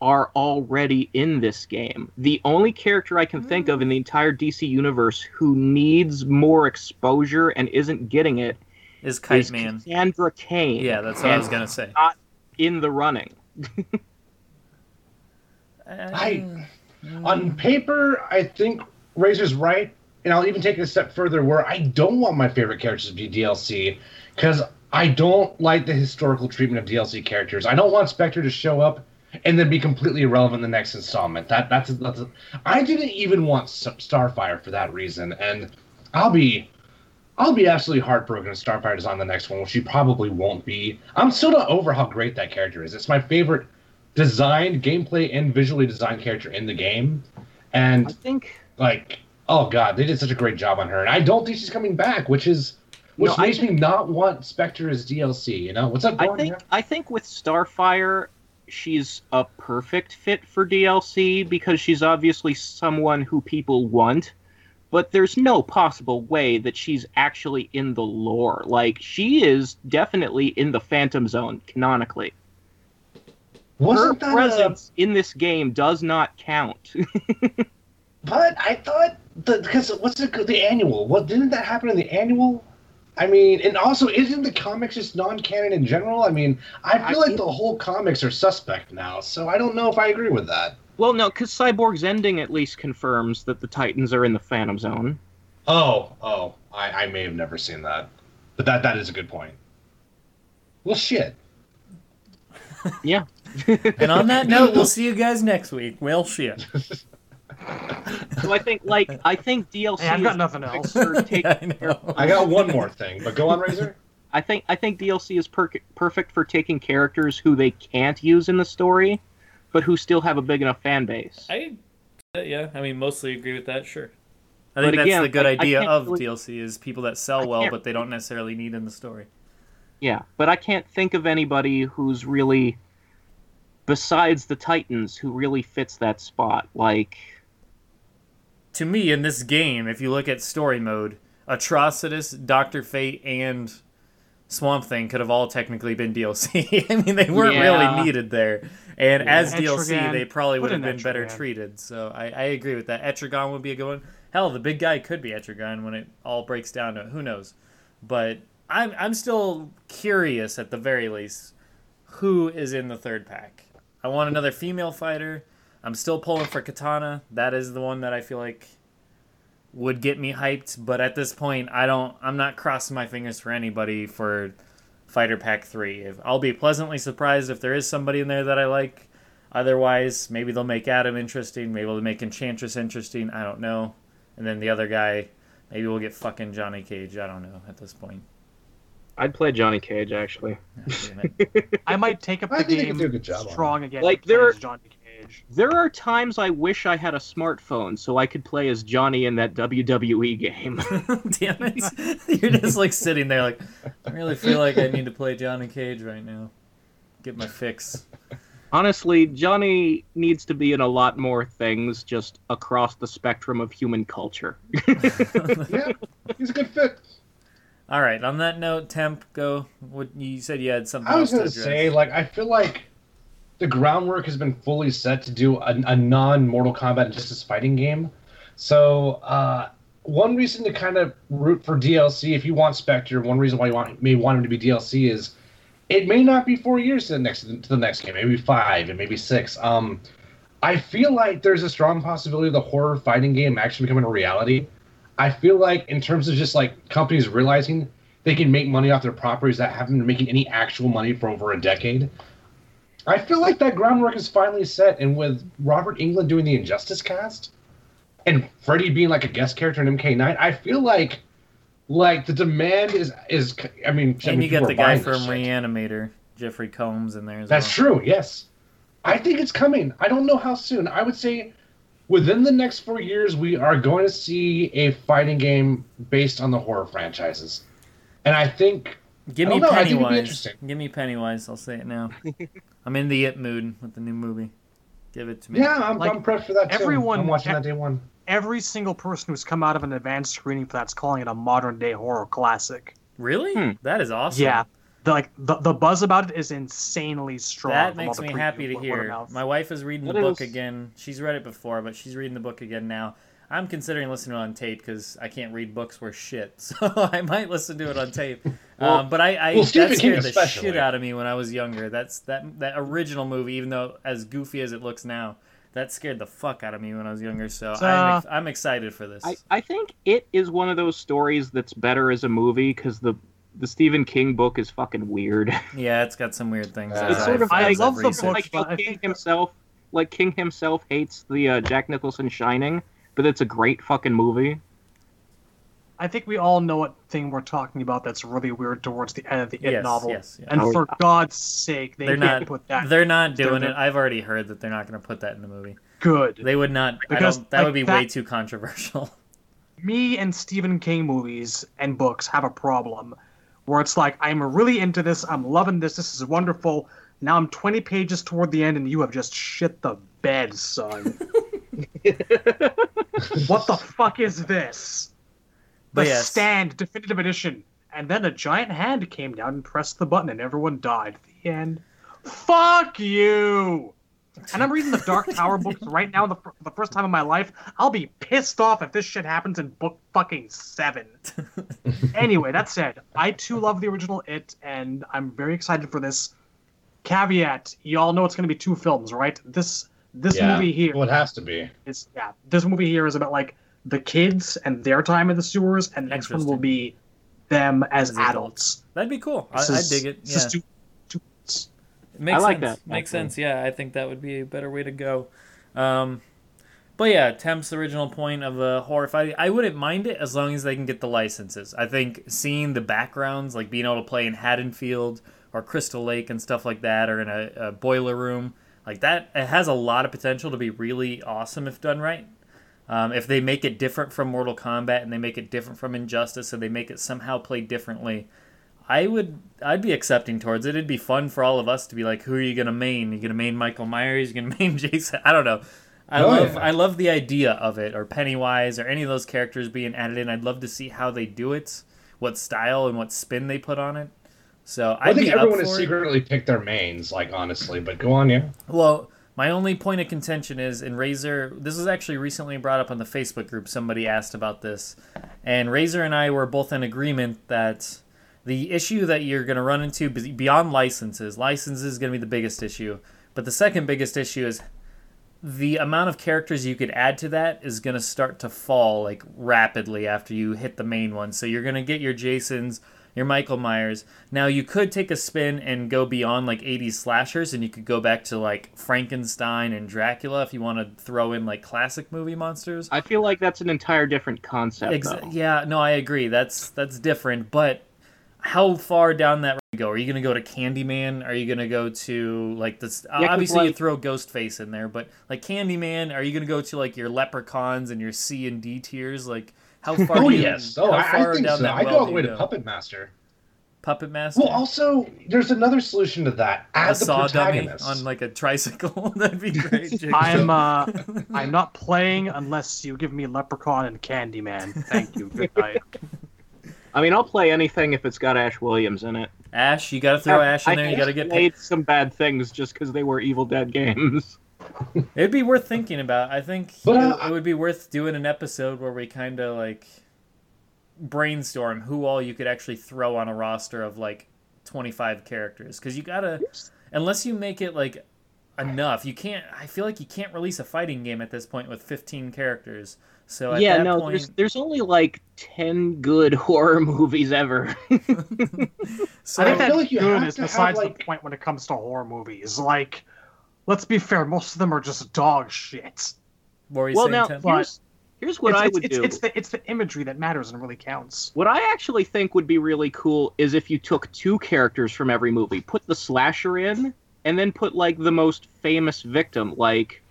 are already in this game. The only character I can think of in the mm. entire DC universe who needs more exposure and isn't getting it is Kite is Man. Cassandra Cain. Yeah, that's what I was gonna say. Not in the running. [LAUGHS] I, on paper, I think Razor's right, and I'll even take it a step further where I don't want my favorite characters to be DLC because I don't like the historical treatment of DLC characters. I don't want Spectre to show up and then be completely irrelevant in the next installment. That that's, that's I didn't even want Starfire for that reason, and I'll be. I'll be absolutely heartbroken if Starfire is on the next one, which she probably won't be. I'm still not over how great that character is. It's my favorite designed gameplay and visually designed character in the game And I think like oh god they did such a great job on her and i don't think she's coming back which is which No, makes me not want spectre as dlc you know what's up I think I think with Starfire, she's a perfect fit for DLC because she's obviously someone who people want, but there's no possible way that she's actually in the lore. Like she is definitely in the Phantom Zone canonically. wasn't Her that a, presence in this game does not count. [LAUGHS] but i thought because what's the the annual what didn't that happen in the annual I mean, and also, isn't the comics just non-canon in general? I mean, I feel I- like the whole comics are suspect now, so I don't know if I agree with that. well, no, because Cyborg's ending at least confirms that the Titans are in the Phantom Zone. Oh, oh, I, I may have never seen that, but that that is a good point. Well, shit. Yeah. [LAUGHS] and on that note, we'll [LAUGHS] see you guys next week. Well, shit. [LAUGHS] So I think, like, I think DLC. Hey, I've got is nothing else. for [LAUGHS] take- [LAUGHS] I. I got one more thing, but go on, Razor. [LAUGHS] I think I think DLC is per- perfect for taking characters who they can't use in the story, but who still have a big enough fan base. I, uh, yeah, I mean, mostly agree with that. Sure. I think But that's again, the good like, idea of really- DLC is people that sell well, but they don't necessarily need in the story. Yeah, but I can't think of anybody who's really, besides the Titans, who really fits that spot. Like, To me, in this game, if you look at story mode, Atrocitus, Doctor Fate, and Swamp Thing could have all technically been DLC. [LAUGHS] I mean, they weren't Yeah. really needed there. And Yeah. as DLC, Etrigan. they probably Put would have in been better treated. So I, I agree with that. Etrigan would be a good one. Hell, the big guy could be Etrigan when it all breaks down to it. Who knows? But I'm, I'm still curious, at the very least, who is in the third pack. I want another female fighter. I'm still pulling for Katana. That is the one that I feel like would get me hyped, but at this point, I don't. I'm not crossing my fingers for anybody for Fighter Pack Three. If I'll be pleasantly surprised if there is somebody in there that I like. Otherwise, maybe they'll make Atom interesting. Maybe they'll make Enchantress interesting. I don't know. And then the other guy, maybe we'll get fucking Johnny Cage. I don't know at this point. I'd play Johnny Cage actually. Damn. [LAUGHS] I might take up the think they game do a good job on strong again. Like, to there- as Johnny Cage. There are times I wish I had a smartphone so I could play as Johnny in that WWE game. [LAUGHS] Damn it! [LAUGHS] You're just like sitting there, like I really feel like I need to play Johnny Cage right now. Get my fix. Honestly, Johnny needs to be in a lot more things just across the spectrum of human culture. [LAUGHS] yeah, he's a good fit. All right. On that note, Temp, go. What you said you had something I was else gonna say, like, I feel like the groundwork has been fully set to do a, a non-Mortal Kombat Justice fighting game. So, uh, one reason to kind of root for DLC, if you want Spectre, one reason why you want may want him to be DLC is it may not be four years to the next to the next game, maybe five and maybe six. Um, I feel like there's a strong possibility of the horror fighting game actually becoming a reality. I feel like in terms of just like companies realizing they can make money off their properties that haven't been making any actual money for over a decade. I feel like that groundwork is finally set, and with Robert Englund doing the Injustice cast, and Freddy being like a guest character in MK9, I feel like like the demand is is. I mean, I and mean, you get the guy from this shit. Reanimator, Jeffrey Combs, in there as That's well. true. Yes, I think it's coming. I don't know how soon. I would say within the next four years, we are going to see a fighting game based on the horror franchises, and I think Give me know, I think it'd be Pennywise. Give me Pennywise. I'll say it now. [LAUGHS] I'm in the it mood with the new movie. Give it to me. yeah, I'm, Like, I'm prepped for that too. everyone- I'm watching that day one. Every single person who's come out of an advanced screening for that's calling it a modern day horror classic. Really? Hmm. That is awesome. Yeah. The, like the, the buzz about it is insanely strong. That makes me happy to word- word of hear. My wife is reading the That book again. She's read it before, but she's reading the book again now. I'm considering listening to it on tape because I can't read books worth shit, [LAUGHS] so I might listen to it on tape. Well- um, but I, I well, Stephen that King scared the especially. shit out of me when I was younger. That's that that original movie, even though as goofy as it looks now, that scared the fuck out of me when I was younger. So So- I'm, ex- I'm excited for this. I, I think it is one of those stories that's better as a movie because the the Stephen King book is fucking weird. [LAUGHS] yeah, it's got some weird things. It's as it's I've- sort of I like, as love the researched. book, like but how I King himself, like King himself hates the uh, Jack Nicholson Shining, but it's a great fucking movie. I think we all know what thing we're talking about that's really weird towards the end of the It Yes, novel. yes, yes. And Oh, for God's sake, they They're can't not. put that They're not doing They're it. I've already heard that they're not going to put that in the movie. good. They would not. I Because, don't. That like, would be way too controversial. [LAUGHS] me and Stephen King movies and books have a problem where it's like I'm really into this, I'm loving this, this is wonderful. Now I'm 20 pages toward the end and you have just shit the bed, son. [LAUGHS] [LAUGHS] what the fuck is this? The yes. Stand Definitive Edition. And then a giant hand came down and pressed the button and everyone died. The end. Fuck you! And I'm reading the Dark [LAUGHS] Tower books right now, the, the first time in my life. I'll be pissed off if this shit happens in book fucking seven. [LAUGHS] anyway, that said, I too love the original It, and I'm very excited for this. Caveat: Y'all know it's going to be two films, right? This this yeah, movie here well, it has to be. It's yeah. This movie here is about like the kids and their time in the sewers, and the next one will be them as, As adults. adults. That'd be cool. I, This I is- dig it. Yeah. is two- two- It makes I like sense. that, Makes actually. sense. Yeah, I think that would be a better way to go. Um, but yeah, Temp's original point of a horror fight, I wouldn't mind it as long as they can get the licenses. I think seeing the backgrounds, like being able to play in Haddonfield or Crystal Lake and stuff like that, or in a, a boiler room, like that, it has a lot of potential to be really awesome if done right. Um, if they make it different from Mortal Kombat and they make it different from Injustice and they make it somehow play differently, I would I'd be accepting towards it. It'd be fun for all of us to be like, who are you gonna main? You gonna main Michael Myers? You gonna [LAUGHS] main Jason? I don't know. I Oh, love yeah. I love the idea of it, or Pennywise, or any of those characters being added in. I'd love to see how they do it, what style and what spin they put on it. So I I'd think everyone has secretly picked their mains, like honestly. But go on, yeah. Well, my only point of contention is in Razor. This was actually recently brought up on the Facebook group. Somebody asked about this, and Razor and I were both in agreement that the issue that you're going to run into beyond licenses, licenses is going to be the biggest issue. But the second biggest issue is the amount of characters you could add to that is going to start to fall like rapidly after you hit the main one. So you're going to get your Jasons, your Michael Myers. Now you could take a spin and go beyond like 80s slashers and you could go back to like Frankenstein and Dracula if you want to throw in like classic movie monsters. I feel like that's an entire different concept. Ex- yeah, no, I agree. That's that's different, but how far down that road go? Are you going to go to Candyman? Are you going to go to like this? 'cause, obviously, you like- throw Ghostface in there, but like Candyman, are you going to go to like your Leprechauns and your C and D tiers? Like how far? Oh you- yes. Oh, I, I think so. I go all the way to go? Puppet Master. Puppet Master. Well, also, there's another solution to that. a the saw dummy protagonist. on like a tricycle. [LAUGHS] That'd be great. I'm uh, [LAUGHS] I'm not playing unless you give me Leprechaun and Candyman. Thank you. Good night. [LAUGHS] I mean, I'll play anything if it's got Ash Williams in it. Ash, you got to throw Ash in I there. You got to get. played some bad things just because they were Evil Dead games. It'd be worth thinking about. I think But, it, uh, it would be worth doing an episode where we kind of like brainstorm who all you could actually throw on a roster of like 25 characters because you gotta unless you make it like enough you can't i feel like you can't release a fighting game at this point with 15 characters so at yeah, that no, point there's there's only like ten good [LAUGHS] horror movies ever. [LAUGHS] so I think I that feel like you have is besides like- the point when it comes to horror movies. Like, let's be fair, most of them are just dog shit. what were you well, saying, now Tim? here's here's what it's, I it's, would it's, do. It's the it's the imagery that matters and really counts. What I actually think would be really cool is if you took two characters from every movie, put the slasher in, and then put like the most famous victim. Like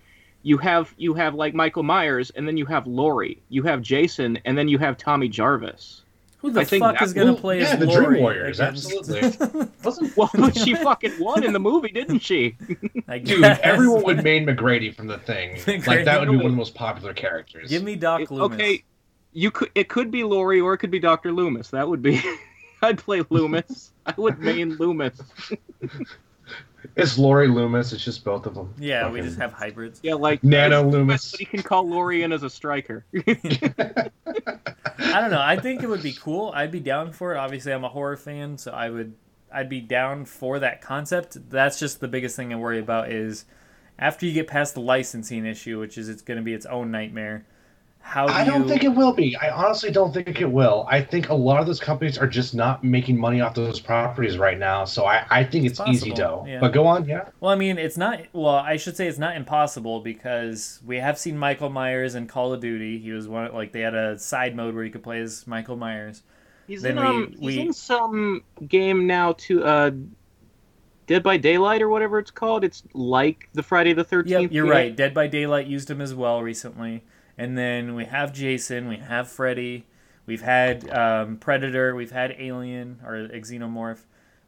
you have you have like Michael Myers, and then you have Laurie, you have Jason, and then you have Tommy Jarvis. Who the I think fuck that- is gonna well, play yeah, as the Dream Warriors, against- absolutely. [LAUGHS] Wasn't Well, she fucking won in the movie, didn't she? I Dude, everyone would main MacReady from the thing. [LAUGHS] Like that would be one of the [LAUGHS] most popular characters. give me doc It- loomis okay, you could it could be Laurie or it could be Doctor Loomis. That would be. I'd play Loomis. I would main Loomis. It's Laurie Loomis. It's just both of them. yeah we just have hybrids Yeah, like Nano Loomis, Loomis. but he can call Laurie in as a striker. [LAUGHS] I don't know. I think it would be cool. I'd be down for it. Obviously, I'm a horror fan, so I would I'd be down for that concept. That's just the biggest thing I worry about is after you get past the licensing issue, which is it's going to be its own nightmare. How do I don't you think it will be. I honestly don't think it will. I think a lot of those companies are just not making money off those properties right now. So I, I think it's, It's easy possible, dough. yeah. But go on, yeah. Well, I mean, it's not. Well, I should say it's not impossible because we have seen Michael Myers in Call of Duty. He was one like they had a side mode where you could play as Michael Myers. He's Then in we- um, he's in some game now to uh, Dead by Daylight or whatever it's called. It's like the Friday the Thirteenth. Yep, you're right. Dead by Daylight used him as well recently. And then we have Jason, we have Freddy, we've had um, Predator, we've had Alien or Xenomorph,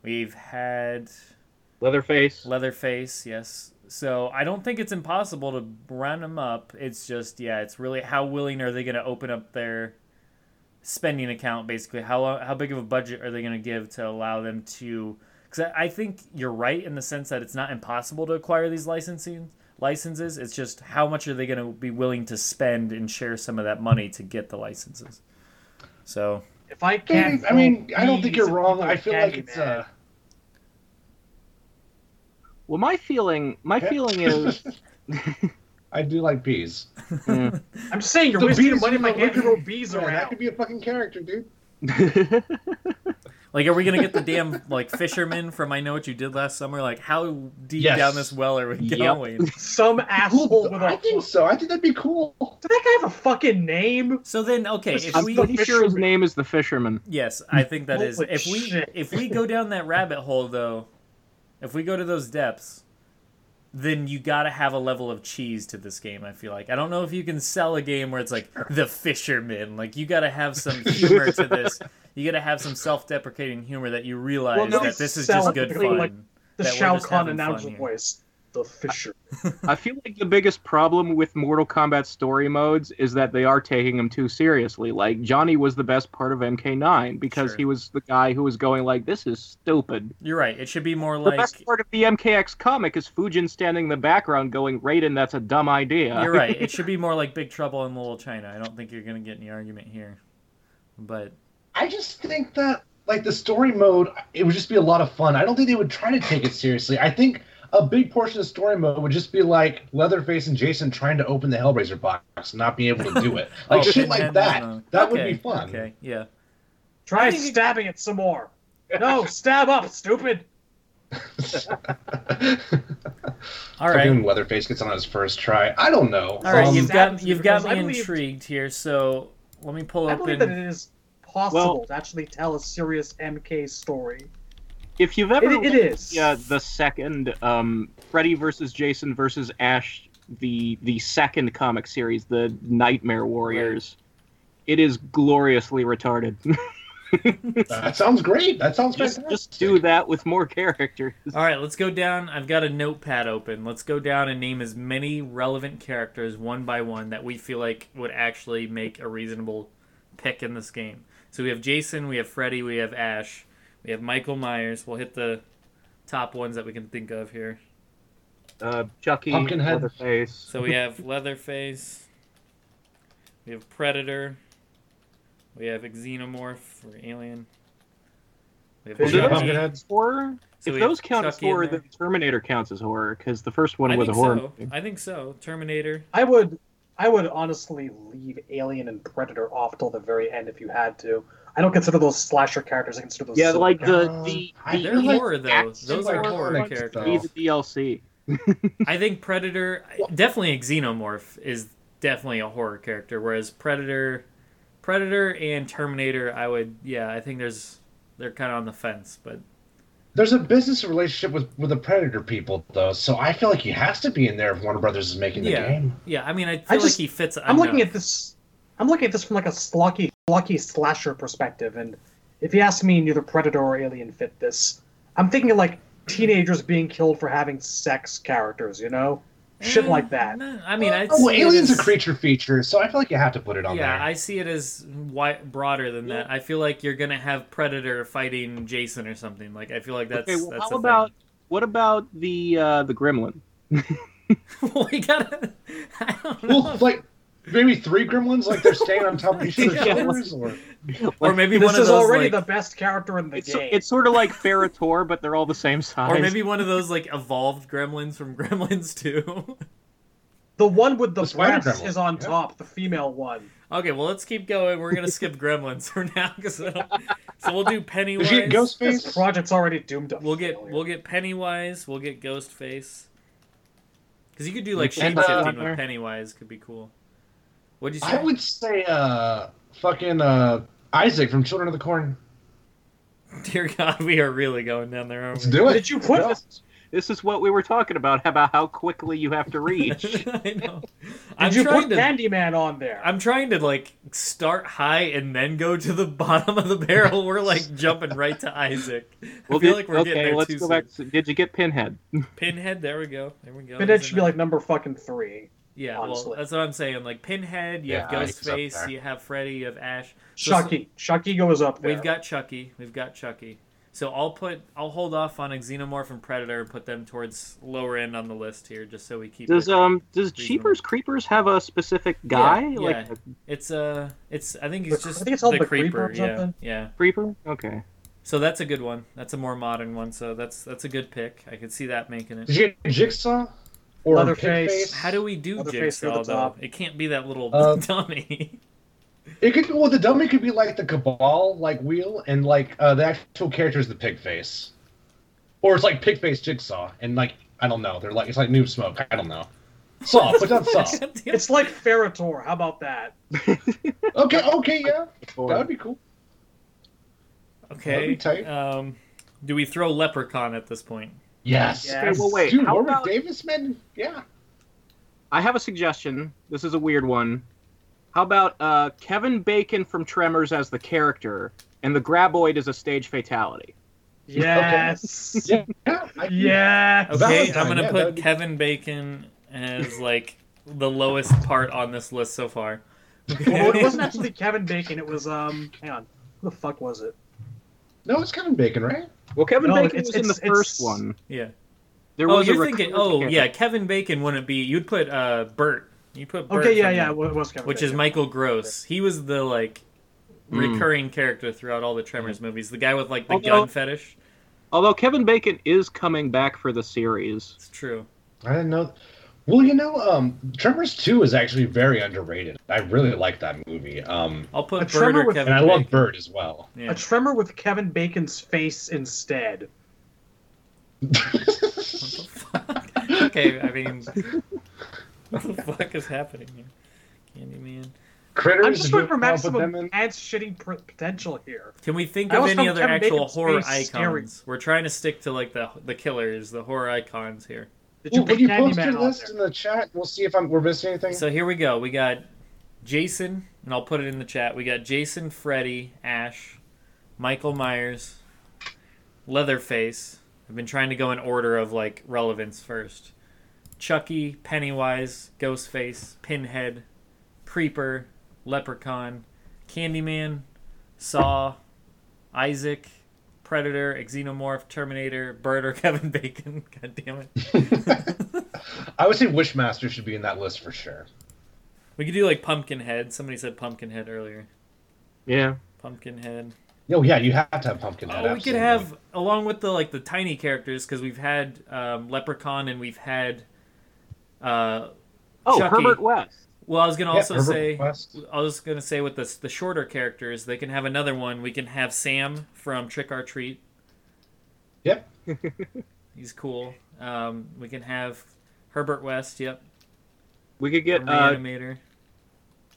we've had Leatherface. Leatherface, yes. So I don't think it's impossible to run them up. It's just, yeah, it's really how willing are they going to open up their spending account, basically? How, how big of a budget are they going to give to allow them to. Because I I think you're right in the sense that it's not impossible to acquire these licensing licenses. It's just how much are they going to be willing to spend and share some of that money to get the licenses. So if I can't. I mean, I don't think you're wrong. I feel like it's Candyman, uh Well, my feeling, my feeling [LAUGHS] is, I do like bees. Mm. [LAUGHS] I'm just saying you're The wasting bees money if from I can't original- throw bees Yeah, that could be a fucking character, dude. [LAUGHS] Like, are we gonna get the damn like fisherman from I Know What You Did Last Summer? Like, how deep Yes. down this well are we Yep. going? Some asshole with I a. think so. I think that'd be cool. Did that guy have a fucking name? So then, okay, if I'm we pretty sure his name is the Fisherman. yes, I think that is. If we shit. if we go down that rabbit hole though, if we go to those depths, then you got to have a level of cheese to this game. I feel like I don't know if you can sell a game where it's like the fisherman. Like you got to have some humor to this. [LAUGHS] You got to have some self-deprecating humor that you realize Well, no, that this is just good fun. like The that Shao Kahn having announcer voice. The Fisher. [LAUGHS] I feel like the biggest problem with Mortal Kombat story modes is that they are taking them too seriously. Like Johnny was the best part of MK9 because Sure. he was the guy who was going like, "This is stupid." You're right. It should be more The like the best part of the MKX comic is Fujin standing in the background going, "Raiden, that's a dumb idea." You're right. It [LAUGHS] should be more like Big Trouble in Little China. I don't think you're gonna get any argument here. But I just think that like the story mode, it would just be a lot of fun. I don't think they would try to take it seriously. I think a big portion of story mode would just be like Leatherface and Jason trying to open the Hellraiser box, and not being able to do it, [LAUGHS] like Oh, shit like Pinhead that. was, uh, That would be fun. Okay, yeah. Try think it- stabbing it some more. No, [LAUGHS] stab up, stupid. [LAUGHS] All right. Fucking Leatherface gets on his first try. I don't know. All right, Um, you've got you've got me intrigued here. So let me pull I believe that open. it is possible Well- to actually tell a serious MK story. If you've ever It- it read is. the, uh, second um, Freddy versus Jason versus Ash, the the second comic series, the Nightmare Warriors, it is gloriously retarded. [LAUGHS] that sounds great. That sounds just fantastic. just do that with more characters. All right, let's go down. I've got a notepad open. Let's go down and name as many relevant characters one by one that we feel like would actually make a reasonable pick in this game. So we have Jason, we have Freddy, we have Ash, we have Michael Myers. We'll hit the top ones that we can think of here. Uh, Chucky, Pumpkinhead. Leatherface. So we have [LAUGHS] Leatherface, we have Predator, we have Xenomorph or Alien. We have Well, do Chucky. those Chucky. count as horror? So if we have those count as Chucky in horror, there. then Terminator counts as horror because the first one I was a horror. so. movie. I think so. Terminator. I would, I would honestly leave Alien and Predator off till the very end if you had to. I don't consider those slasher characters. I consider those. Yeah, like the the, the They're feel horror though. Those are horror iconic, characters. though. be the DLC. [LAUGHS] I think Predator, definitely Xenomorph is definitely a horror character, whereas Predator, Predator and Terminator, I would, yeah, I think there's they're kind of on the fence, but There's a business relationship with with the Predator people though, so I feel like he has to be in there if Warner Brothers is making the yeah, game. yeah. I mean, I feel I just- like he fits. I'm looking enough. at this. I'm looking at this from like a slucky, slucky slasher perspective, and if you ask me, neither Predator or Alien fit this. I'm thinking like teenagers being killed for having sex characters, you know, shit Eh, like that. I mean, I Oh, Alien's a creature feature, so I feel like you have to put it on there. Yeah, there. I see it as wide, broader than that. I feel like you're gonna have Predator fighting Jason or something. Like I feel like that's okay, well, that's how a about what about the uh, the Gremlin? well, [LAUGHS] [LAUGHS] we gotta. [LAUGHS] I don't know. Well, like maybe three gremlins, like they're staying on top of each other's [LAUGHS] Yeah. shoulders, or or maybe This one of is those already like, the best character in the It's game. it's sort of like Ferrator, but they're all the same size. or maybe one of those like evolved gremlins from [LAUGHS] Gremlins 2. the one with the, The spider breasts gremlin, is on yeah. top, the female one. okay, well let's keep going. We're gonna skip Gremlins for now, 'cause so, so we'll do Pennywise. did you This Ghostface? project's already doomed to We'll get failure. we'll get Pennywise. We'll get Ghostface. Because you could do like And, shape uh, with Pennywise. Could be cool. What'd you say? I would say, uh, fucking uh, Isaac from Children of the Corn. Dear God, we are really going down there, aren't Let's we? do it. Did you put This, this is what we were talking about about how quickly you have to [LAUGHS] reach. I know. Did I'm you trying put to. Candyman on there? I'm trying to like start high and then go to the [LAUGHS] bottom of the barrel. We're like jumping right to Isaac. I feel did- like we're getting okay, there let's too go soon. back. To, did you get Pinhead? [LAUGHS] Pinhead. There we go. There we go. But There's that should be num- like number fucking three. Yeah, honestly. well, that's what I'm saying. Like Pinhead, you have Yeah, he's up Ghostface, you have Freddy, you have Ash. So- Chucky. Chucky goes up there. We've got Chucky. We've got Chucky. So I'll put I'll hold off on a Xenomorph and Predator and put them towards lower end on the list here, just so we keep. Does it. um does Reasonable. Jeepers Creepers have a specific guy Yeah, like yeah. It's uh, it's I think The- it's just I think it's called the the Creeper or Yeah, yeah. creeper? Okay. So that's a good one. That's a more modern one. So that's that's a good pick. I could see that making it. Did you get Jigsaw? Or Leatherface. Pigface? How do we do Leatherface Jigsaw the though? top. It can't be that little Uh, [LAUGHS] dummy. It could well the dummy could be like the cabal like wheel and like uh, the actual character is the pig face. Or it's like pig face jigsaw and like I don't know, they're like it's like noob smoke, I don't know. Saw, put down saw. [LAUGHS] It's like Ferrator. How about that? [LAUGHS] Okay, okay, yeah. That would be cool. okay. That'd be tight. Um, do we throw Leprechaun at this point? Yes. Yes. Okay, well, wait. Dude, how Warwick about, Davis, man. Yeah. I have a suggestion. This is a weird one. How about uh, Kevin Bacon from Tremors as the character, and the Graboid is a stage fatality? Yes. [LAUGHS] Yeah. yeah Yes. Okay. I'm gonna yeah, put be- Kevin Bacon as like the lowest part on this list so far. well, it wasn't [LAUGHS] actually Kevin Bacon. It was um. Hang on. Who the fuck was it? No, it's Kevin Bacon, right? Well, Kevin No, Bacon it's- was in the first one. Yeah. There Oh, was a you're thinking. Oh, character. yeah. Kevin Bacon wouldn't be. You'd put uh Burt. You put Burt Okay, yeah, yeah, the- it was Kevin. which is Michael Gross. He was the like Mm. recurring character throughout all the Tremors movies. The guy with like the Although- gun fetish. Although Kevin Bacon is coming back for the series. It's true. I didn't know. Well, you know, um, Tremors Two is actually very underrated. I really like that movie. Um, I'll put A Burt Tremor or with- Kevin and I love Bacon. Burt as well. Yeah. A tremor with Kevin Bacon's face instead. [LAUGHS] okay, I mean, what the fuck is happening here? Candyman. Critters. I'm just did going for maximum them in? pants shitting pr- potential here. Can we think I of any other Kevin actual Bacon's horror face scary. icons? We're trying to stick to like the the killers, the horror icons here. Did you Well, you post your list in the chat? We'll see if I'm, we're missing anything. So here we go. We got Jason, and I'll put it in the chat. We got Jason, Freddy, Ash, Michael Myers, Leatherface. I've been trying to go in order of like relevance first. Chucky, Pennywise, Ghostface, Pinhead, Creeper, Leprechaun, Candyman, Saw, Isaac, Predator, Xenomorph, Terminator, Burt, or [LAUGHS] Kevin Bacon. [LAUGHS] God damn it. [LAUGHS] I would say Wishmaster should be in that list for sure. We could do like Pumpkinhead. Somebody said Pumpkinhead earlier. Yeah. Pumpkinhead. Oh yeah, you have to have Pumpkinhead. Oh, we could have along with the like the tiny characters because we've had um, Leprechaun and we've had. Uh, Oh, Chucky. Herbert West. Well, I was gonna Yeah, also Herbert say. West. I was gonna say with the the shorter characters, they can have another one. We can have Sam from Trick or Treat. Yep. [LAUGHS] He's cool. Um, we can have Herbert West. Yep. We could get From uh, Reanimator.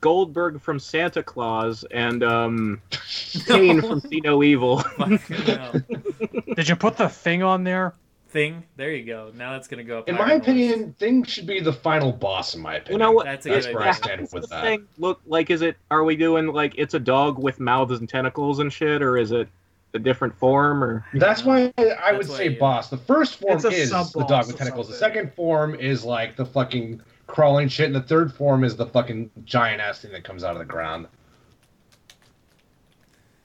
Goldberg from Santa's Slay and um, [LAUGHS] Kane from See No Evil. Fucking hell. [LAUGHS] Did you put the thing on there? Thing. There you go. Now that's gonna go up. In my on the list. opinion, Thing should be the final boss. In my opinion, You know what? That's a That's good where I idea. stand Does with the that. thing look like? Is it? Are we doing like it's a dog with mouths and tentacles and shit, or is it a different form? Or That's why I would That's why, say yeah. boss. The first form It's a is the dog with or tentacles. The second form is like the fucking crawling shit, and the third form is the fucking giant ass thing that comes out of the ground.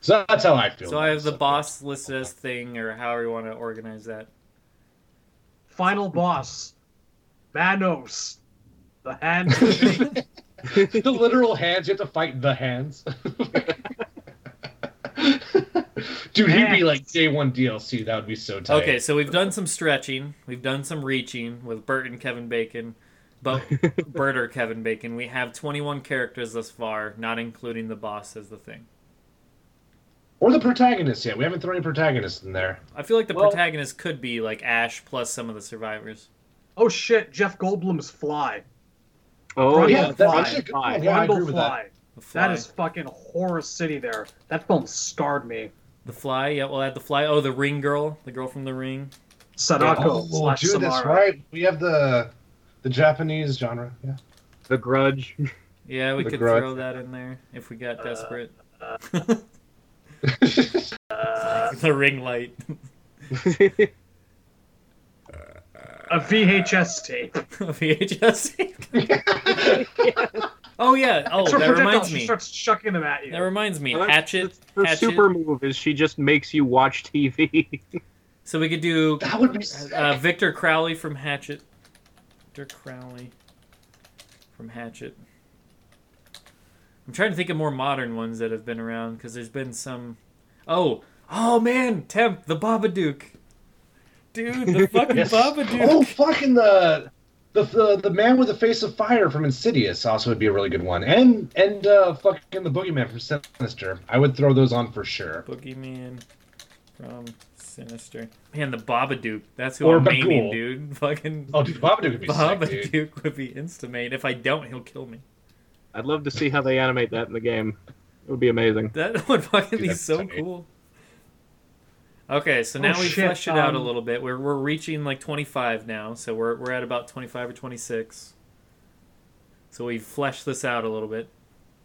So that's how I feel. So I have the boss listed as thing, or however you want to organize that. Final boss. Manos. The hand. [LAUGHS] [LAUGHS] the literal hands. You have to fight the hands. [LAUGHS] Dude, he'd be like day one DLC. That would be so tight. Okay, so we've done some stretching, we've done some reaching with Burt and Kevin Bacon, but Burt or Kevin Bacon. We have 21 characters thus far, not including the boss as the thing. Or the protagonist yet. We haven't thrown any protagonists in there. I feel like the Well- protagonist could be like Ash plus some of the survivors. oh shit! Jeff Goldblum's Fly. oh Brundle yeah, yeah, that's Fly. actually a good Fly. one. Yeah, I agree Brundle with that. Fly. The Fly. That is fucking horror city there. That film scarred me. the Fly. Yeah, we'll add the Fly. Oh, the Ring Girl, the girl from the Ring. Sadako Oh, slash dude, that's right. We have the the Japanese genre. Yeah. The Grudge. Yeah, we The could Grudge. throw that in there if we got desperate. Uh, [LAUGHS] [LAUGHS] the Ring Light. [LAUGHS] a VHS tape. A VHS. Tape. [LAUGHS] Oh yeah. Oh, It's that projectile. reminds She me. starts chucking them at you. That reminds me. Well, Hatchet. Her Hatchet. super move is she just makes you watch TV. So we could do that would be uh, Victor Crowley from Hatchet. Victor Crowley from Hatchet. I'm trying to think of more modern ones that have been around because there's been some. Oh, oh man, Temp the Babadook. Dude, the [LAUGHS] fucking Yes. Babadook. Oh, fucking the, the the the man with the face of fire from Insidious also would be a really good one, and and uh, fucking the boogeyman from Sinister. I would throw those on for sure. Boogeyman from Sinister. Man, the Babadook. That's who Or I'm naming, Bughuul. dude. [LAUGHS] Fucking Oh, dude, Babadook would be sick, dude. Babadook would be instamate. If I don't, he'll kill me. I'd love to see how they animate that in the game. It would be amazing. That [LAUGHS] would fucking be so tight. cool. Okay, so now Oh, we shit, fleshed it out a um, little bit. We're we're reaching like 25 now, so we're we're at about 25 or 26. So we flesh this out a little bit.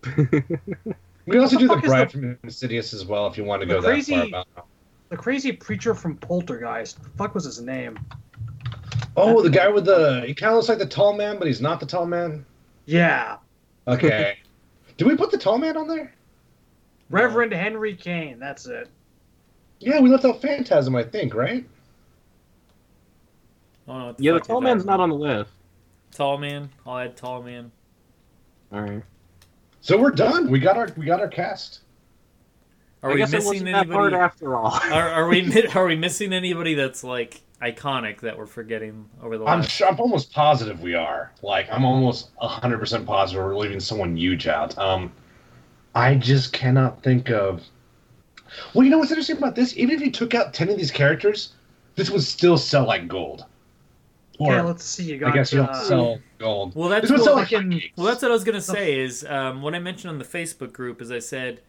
[LAUGHS] We can also What do the the bride the- from Insidious as well if you want to The go that crazy- far. About. The crazy preacher from Poltergeist. The fuck was his name? Oh, the guy with the he kind of looks like the tall man, but he's not the tall man. Yeah, Okay. [LAUGHS] Did we put the tall man on there? Reverend Henry Kane. That's it. Yeah, we left out Phantasm, I think, right? I don't know what the Yeah, the tall man's not on the list. Tall man. I'll add tall man. All right. So we're done. We got our we got our cast. Are I we guess it wasn't that hard after all. Are, are we [LAUGHS] are we missing anybody that's like iconic that we're forgetting over the I'm sure, I'm almost positive we are. Like I'm almost hundred percent positive we're leaving someone huge out. Um, I just cannot think of. Well, you know what's interesting about this? Even if you took out ten of these characters, this would still sell like gold. Or okay, let's see. You I got. guess you don't uh, sell gold. Well, that's this would what- sell like fucking- Well, that's what I was gonna say. Is um, what I mentioned on the Facebook group is I said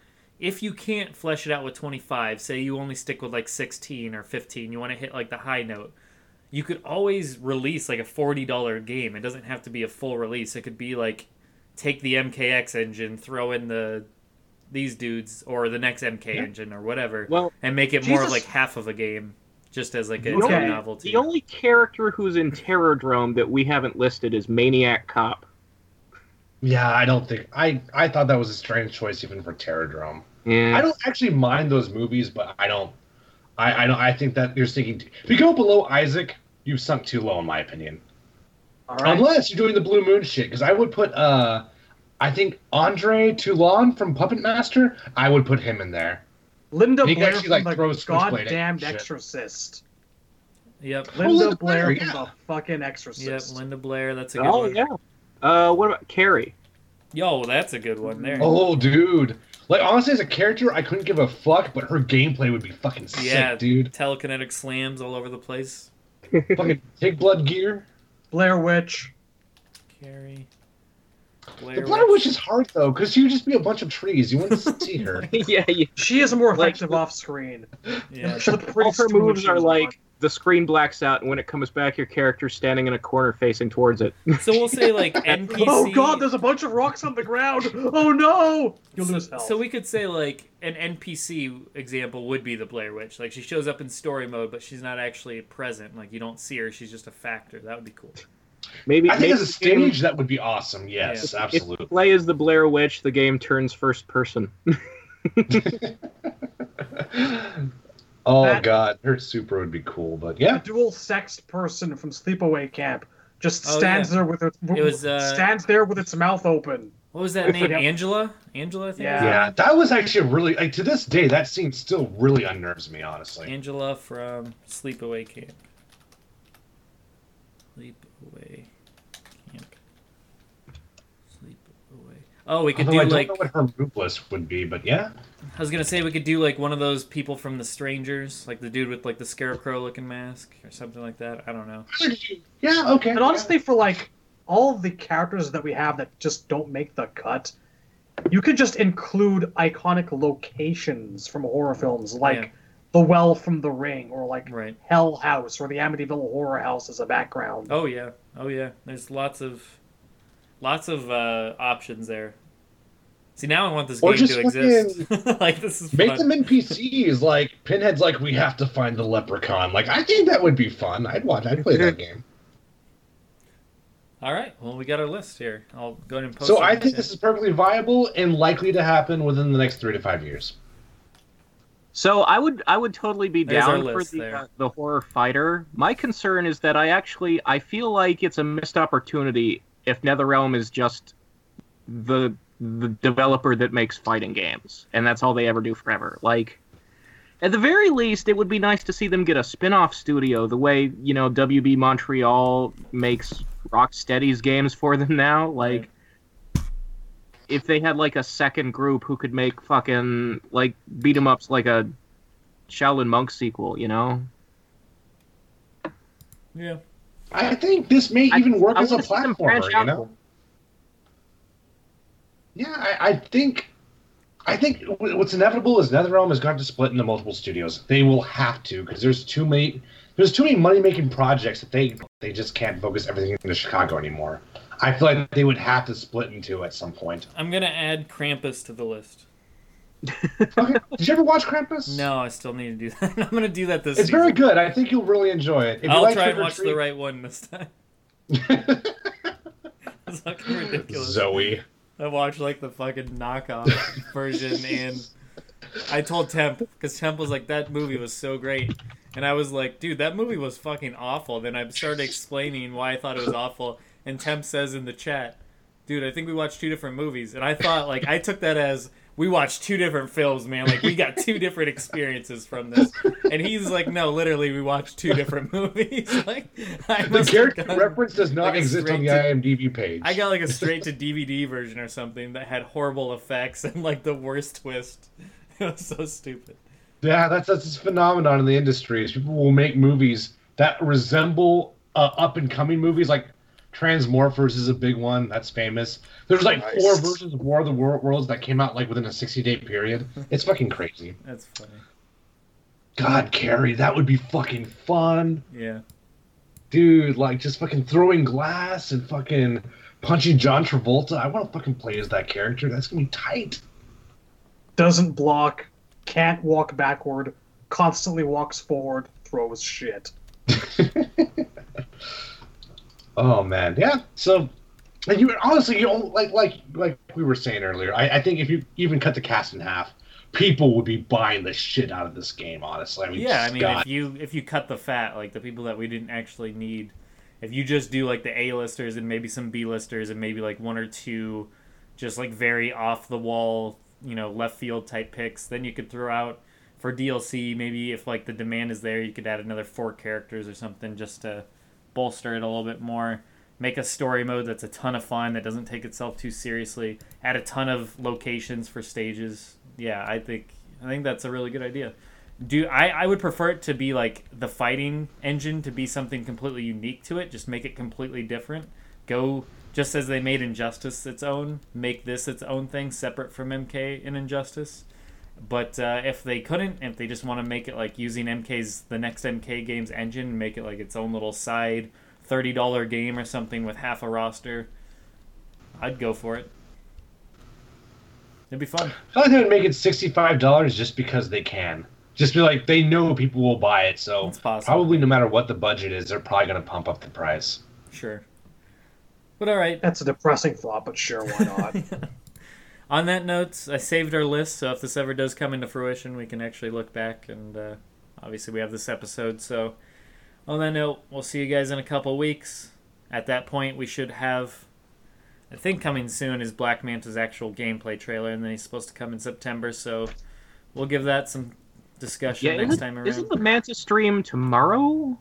if you can't flesh it out with 25, say you only stick with like 16 or 15, you want to hit like the high note. You could always release like a $40 game. It doesn't have to be a full release. It could be like take the MKX engine, throw in the these dudes or the next MK Yeah. engine or whatever, Well, and make it more of like half of a game, just as like a Okay. novelty. the only character who's in Terrordrome that we haven't listed is Maniac Cop. Yeah, I don't think I. I thought that was a strange choice even for Terrordrome. Yeah. I don't actually mind those movies, but I don't. I, I don't. I think that you're sinking. If you go below Isaac, you've sunk too low, in my opinion. All right. Unless you're doing the Blue Moon shit, because I would put. uh I think Andre Toulon from Puppet Master. I would put him in there. Linda He Blair actually, from like, the throw a switchblade at goddamn. Exorcist. Yep. Linda, Linda Blair, Blair, from yeah. the fucking Yep. Linda Blair. That's a good Oh one. yeah. Uh, what about Carrie? Yo, that's a good one there. Oh, dude. Like honestly, as a character, I couldn't give a fuck, but her gameplay would be fucking sick, Yeah, dude. telekinetic slams all over the place. [LAUGHS] fucking take blood gear. Blair Witch. Carrie. The Blair Blair Witch is hard though, because she'd just be a bunch of trees. You wouldn't see her. [LAUGHS] yeah, yeah. She is more Like- effective off screen. Yeah. She looked pretty All her moves are like on. The screen blacks out, and when it comes back, your character's standing in a corner facing towards it. So we'll say like NPC. [LAUGHS] Oh god, there's a bunch of rocks on the ground. Oh no! You'll lose health. So we could say like an NPC example would be the Blair Witch. Like she shows up in story mode, but she's not actually present. Like you don't see her; she's just a factor. That would be cool. Maybe I think maybe as a the game- stage, that would be awesome. Yes, if you absolutely. play as the Blair Witch, the game turns first person. [LAUGHS] [LAUGHS] oh That- god, her super would be cool, but a yeah. dual sexed person from Sleepaway Camp just Oh, stands yeah. there with it, It was, uh, stands there with its mouth open. What was that name? [LAUGHS] Yep. Angela. Angela, I think. Yeah. Yeah, that was actually really like to this day. That scene still really unnerves me, honestly. Angela from Sleepaway Camp. Sleepaway Camp. Sleepaway. Oh, we could Although I do don't know what her move list would be, but yeah. I was gonna say we could do like one of those people from The Strangers, like the dude with like the scarecrow looking mask or something like that. I don't know. Yeah, okay. And honestly, for like all the characters that we have that just don't make the cut, you could just include iconic locations from horror films, like Yeah. the Well from the Ring, or like Right. Hell House, or the Amityville Horror House as a background. Oh yeah. Oh yeah. There's lots of lots of uh, options there. See now I want this Or game just to exist. [LAUGHS] like this is Make fun. them NPCs. Like Pinhead's like, we have to find the leprechaun. Like I think that would be fun. I'd watch. I'd play that [LAUGHS] game. All right. Well, we got our list here. I'll go ahead and post. So I think this is perfectly viable and likely to happen within the next three to five years. So I would I would totally be down for the uh, the horror fighter. My concern is that I actually I feel like it's a missed opportunity if NetherRealm is just the the developer that makes fighting games and that's all they ever do forever. Like at the very least it would be nice to see them get a spin-off studio the way, you know, WB Montreal makes Rocksteady's games for them now, like if they had like a second group who could make fucking like beat 'em ups like a Shaolin Monk sequel, you know? Yeah. I think this may I- even work I as a wanna see them platformer. You know? Yeah, I, I think I think what's inevitable is NetherRealm is going to split into multiple studios. They will have to because there's too many there's too many money making projects that they they just can't focus everything into Chicago anymore. I feel like they would have to split into at some point. I'm gonna add Krampus to the list. [LAUGHS] Okay. Did you ever watch Krampus? No, I still need to do that. [LAUGHS] I'm gonna do that this. It's season. very good. I think you'll really enjoy it. If you I'll like try and Trick or watch the right one this time. [LAUGHS] It's fucking ridiculous. Zoe. I watched like the fucking knockoff version, and I told Temp because Temp was like, "That movie was so great," and I was like, "Dude, that movie was fucking awful." Then I started explaining why I thought it was awful, and Temp says in the chat, "Dude, I think we watched two different movies," and I thought like I took that as we watched two different films, man. Like we got [LAUGHS] two different experiences from this, and he's like, "No, literally, we watched two different [LAUGHS] movies." [LAUGHS] like I The character gone- reference does not like exist on the IMDb page. I got like a straight to DVD version or something that had horrible effects and like the worst twist. It was so stupid. Yeah, that's that's a phenomenon in the industry. Is people will make movies that resemble uh, up and coming movies. Like Transmorphers is a big one that's famous. There's like Nice. four versions of War of the Wor- Worlds that came out like within a 60 day period. It's fucking crazy. That's funny. God, Carrie, that would be fucking fun, Yeah. dude. Like just fucking throwing glass and fucking punching John Travolta. I want to fucking play as that character. That's gonna be tight. Doesn't block, can't walk backward, constantly walks forward, throws shit. [LAUGHS] Oh man, yeah. So, and you honestly, you don't, like like like we were saying earlier. I, I think if you even cut the cast in half, people would be buying the shit out of this game. Honestly, I mean, Yeah, I mean God. if you if you cut the fat, like the people that we didn't actually need, if you just do like the A listers and maybe some B listers and maybe like one or two just like very off the wall, you know, left field type picks, then you could throw out for DLC, maybe if like the demand is there, you could add another four characters or something just to bolster it a little bit more. Make a story mode that's a ton of fun that doesn't take itself too seriously. Add a ton of locations for stages. Yeah, I think I think that's a really good idea. Do I, I would prefer it to be like the fighting engine to be something completely unique to it. Just make it completely different. Go just as they made Injustice its own, make this its own thing separate from MK and Injustice. But uh, if they couldn't, if they just want to make it like using MK's the next MK game's engine, and make it like its own little side thirty dollar game or something with half a roster, I'd go for it. It'd be fun. I like they would make it sixty five dollars just because they can. Just be like they know people will buy it, so probably no matter what the budget is, they're probably gonna pump up the price. Sure. But all right. That's a depressing thought, but sure, why not? [LAUGHS] On that note, I saved our list, so if this ever does come into fruition, we can actually look back. And uh, obviously, we have this episode. So, on that note, we'll see you guys in a couple weeks. At that point, we should have, I think, coming soon is Black Manta's actual gameplay trailer, and then he's supposed to come in September. So, we'll give that some discussion Yeah, next time around. isn't the Manta stream tomorrow?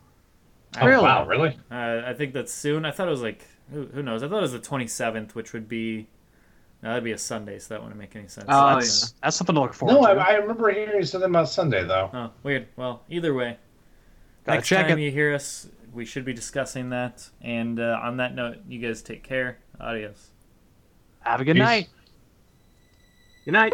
Oh Really? wow, really? Uh, I think that's soon. I thought it was like who, who knows? I thought it was the twenty seventh, which would be no, that'd be a Sunday, so that wouldn't make any sense. Oh, that's, that's something to look forward No, to. I, I remember hearing something about Sunday though. Oh, weird. Well, either way, Gotta next check time it. you hear us, we should be discussing that. And uh, on that note, you guys take care. Adios. Have a good Peace. night. Good night.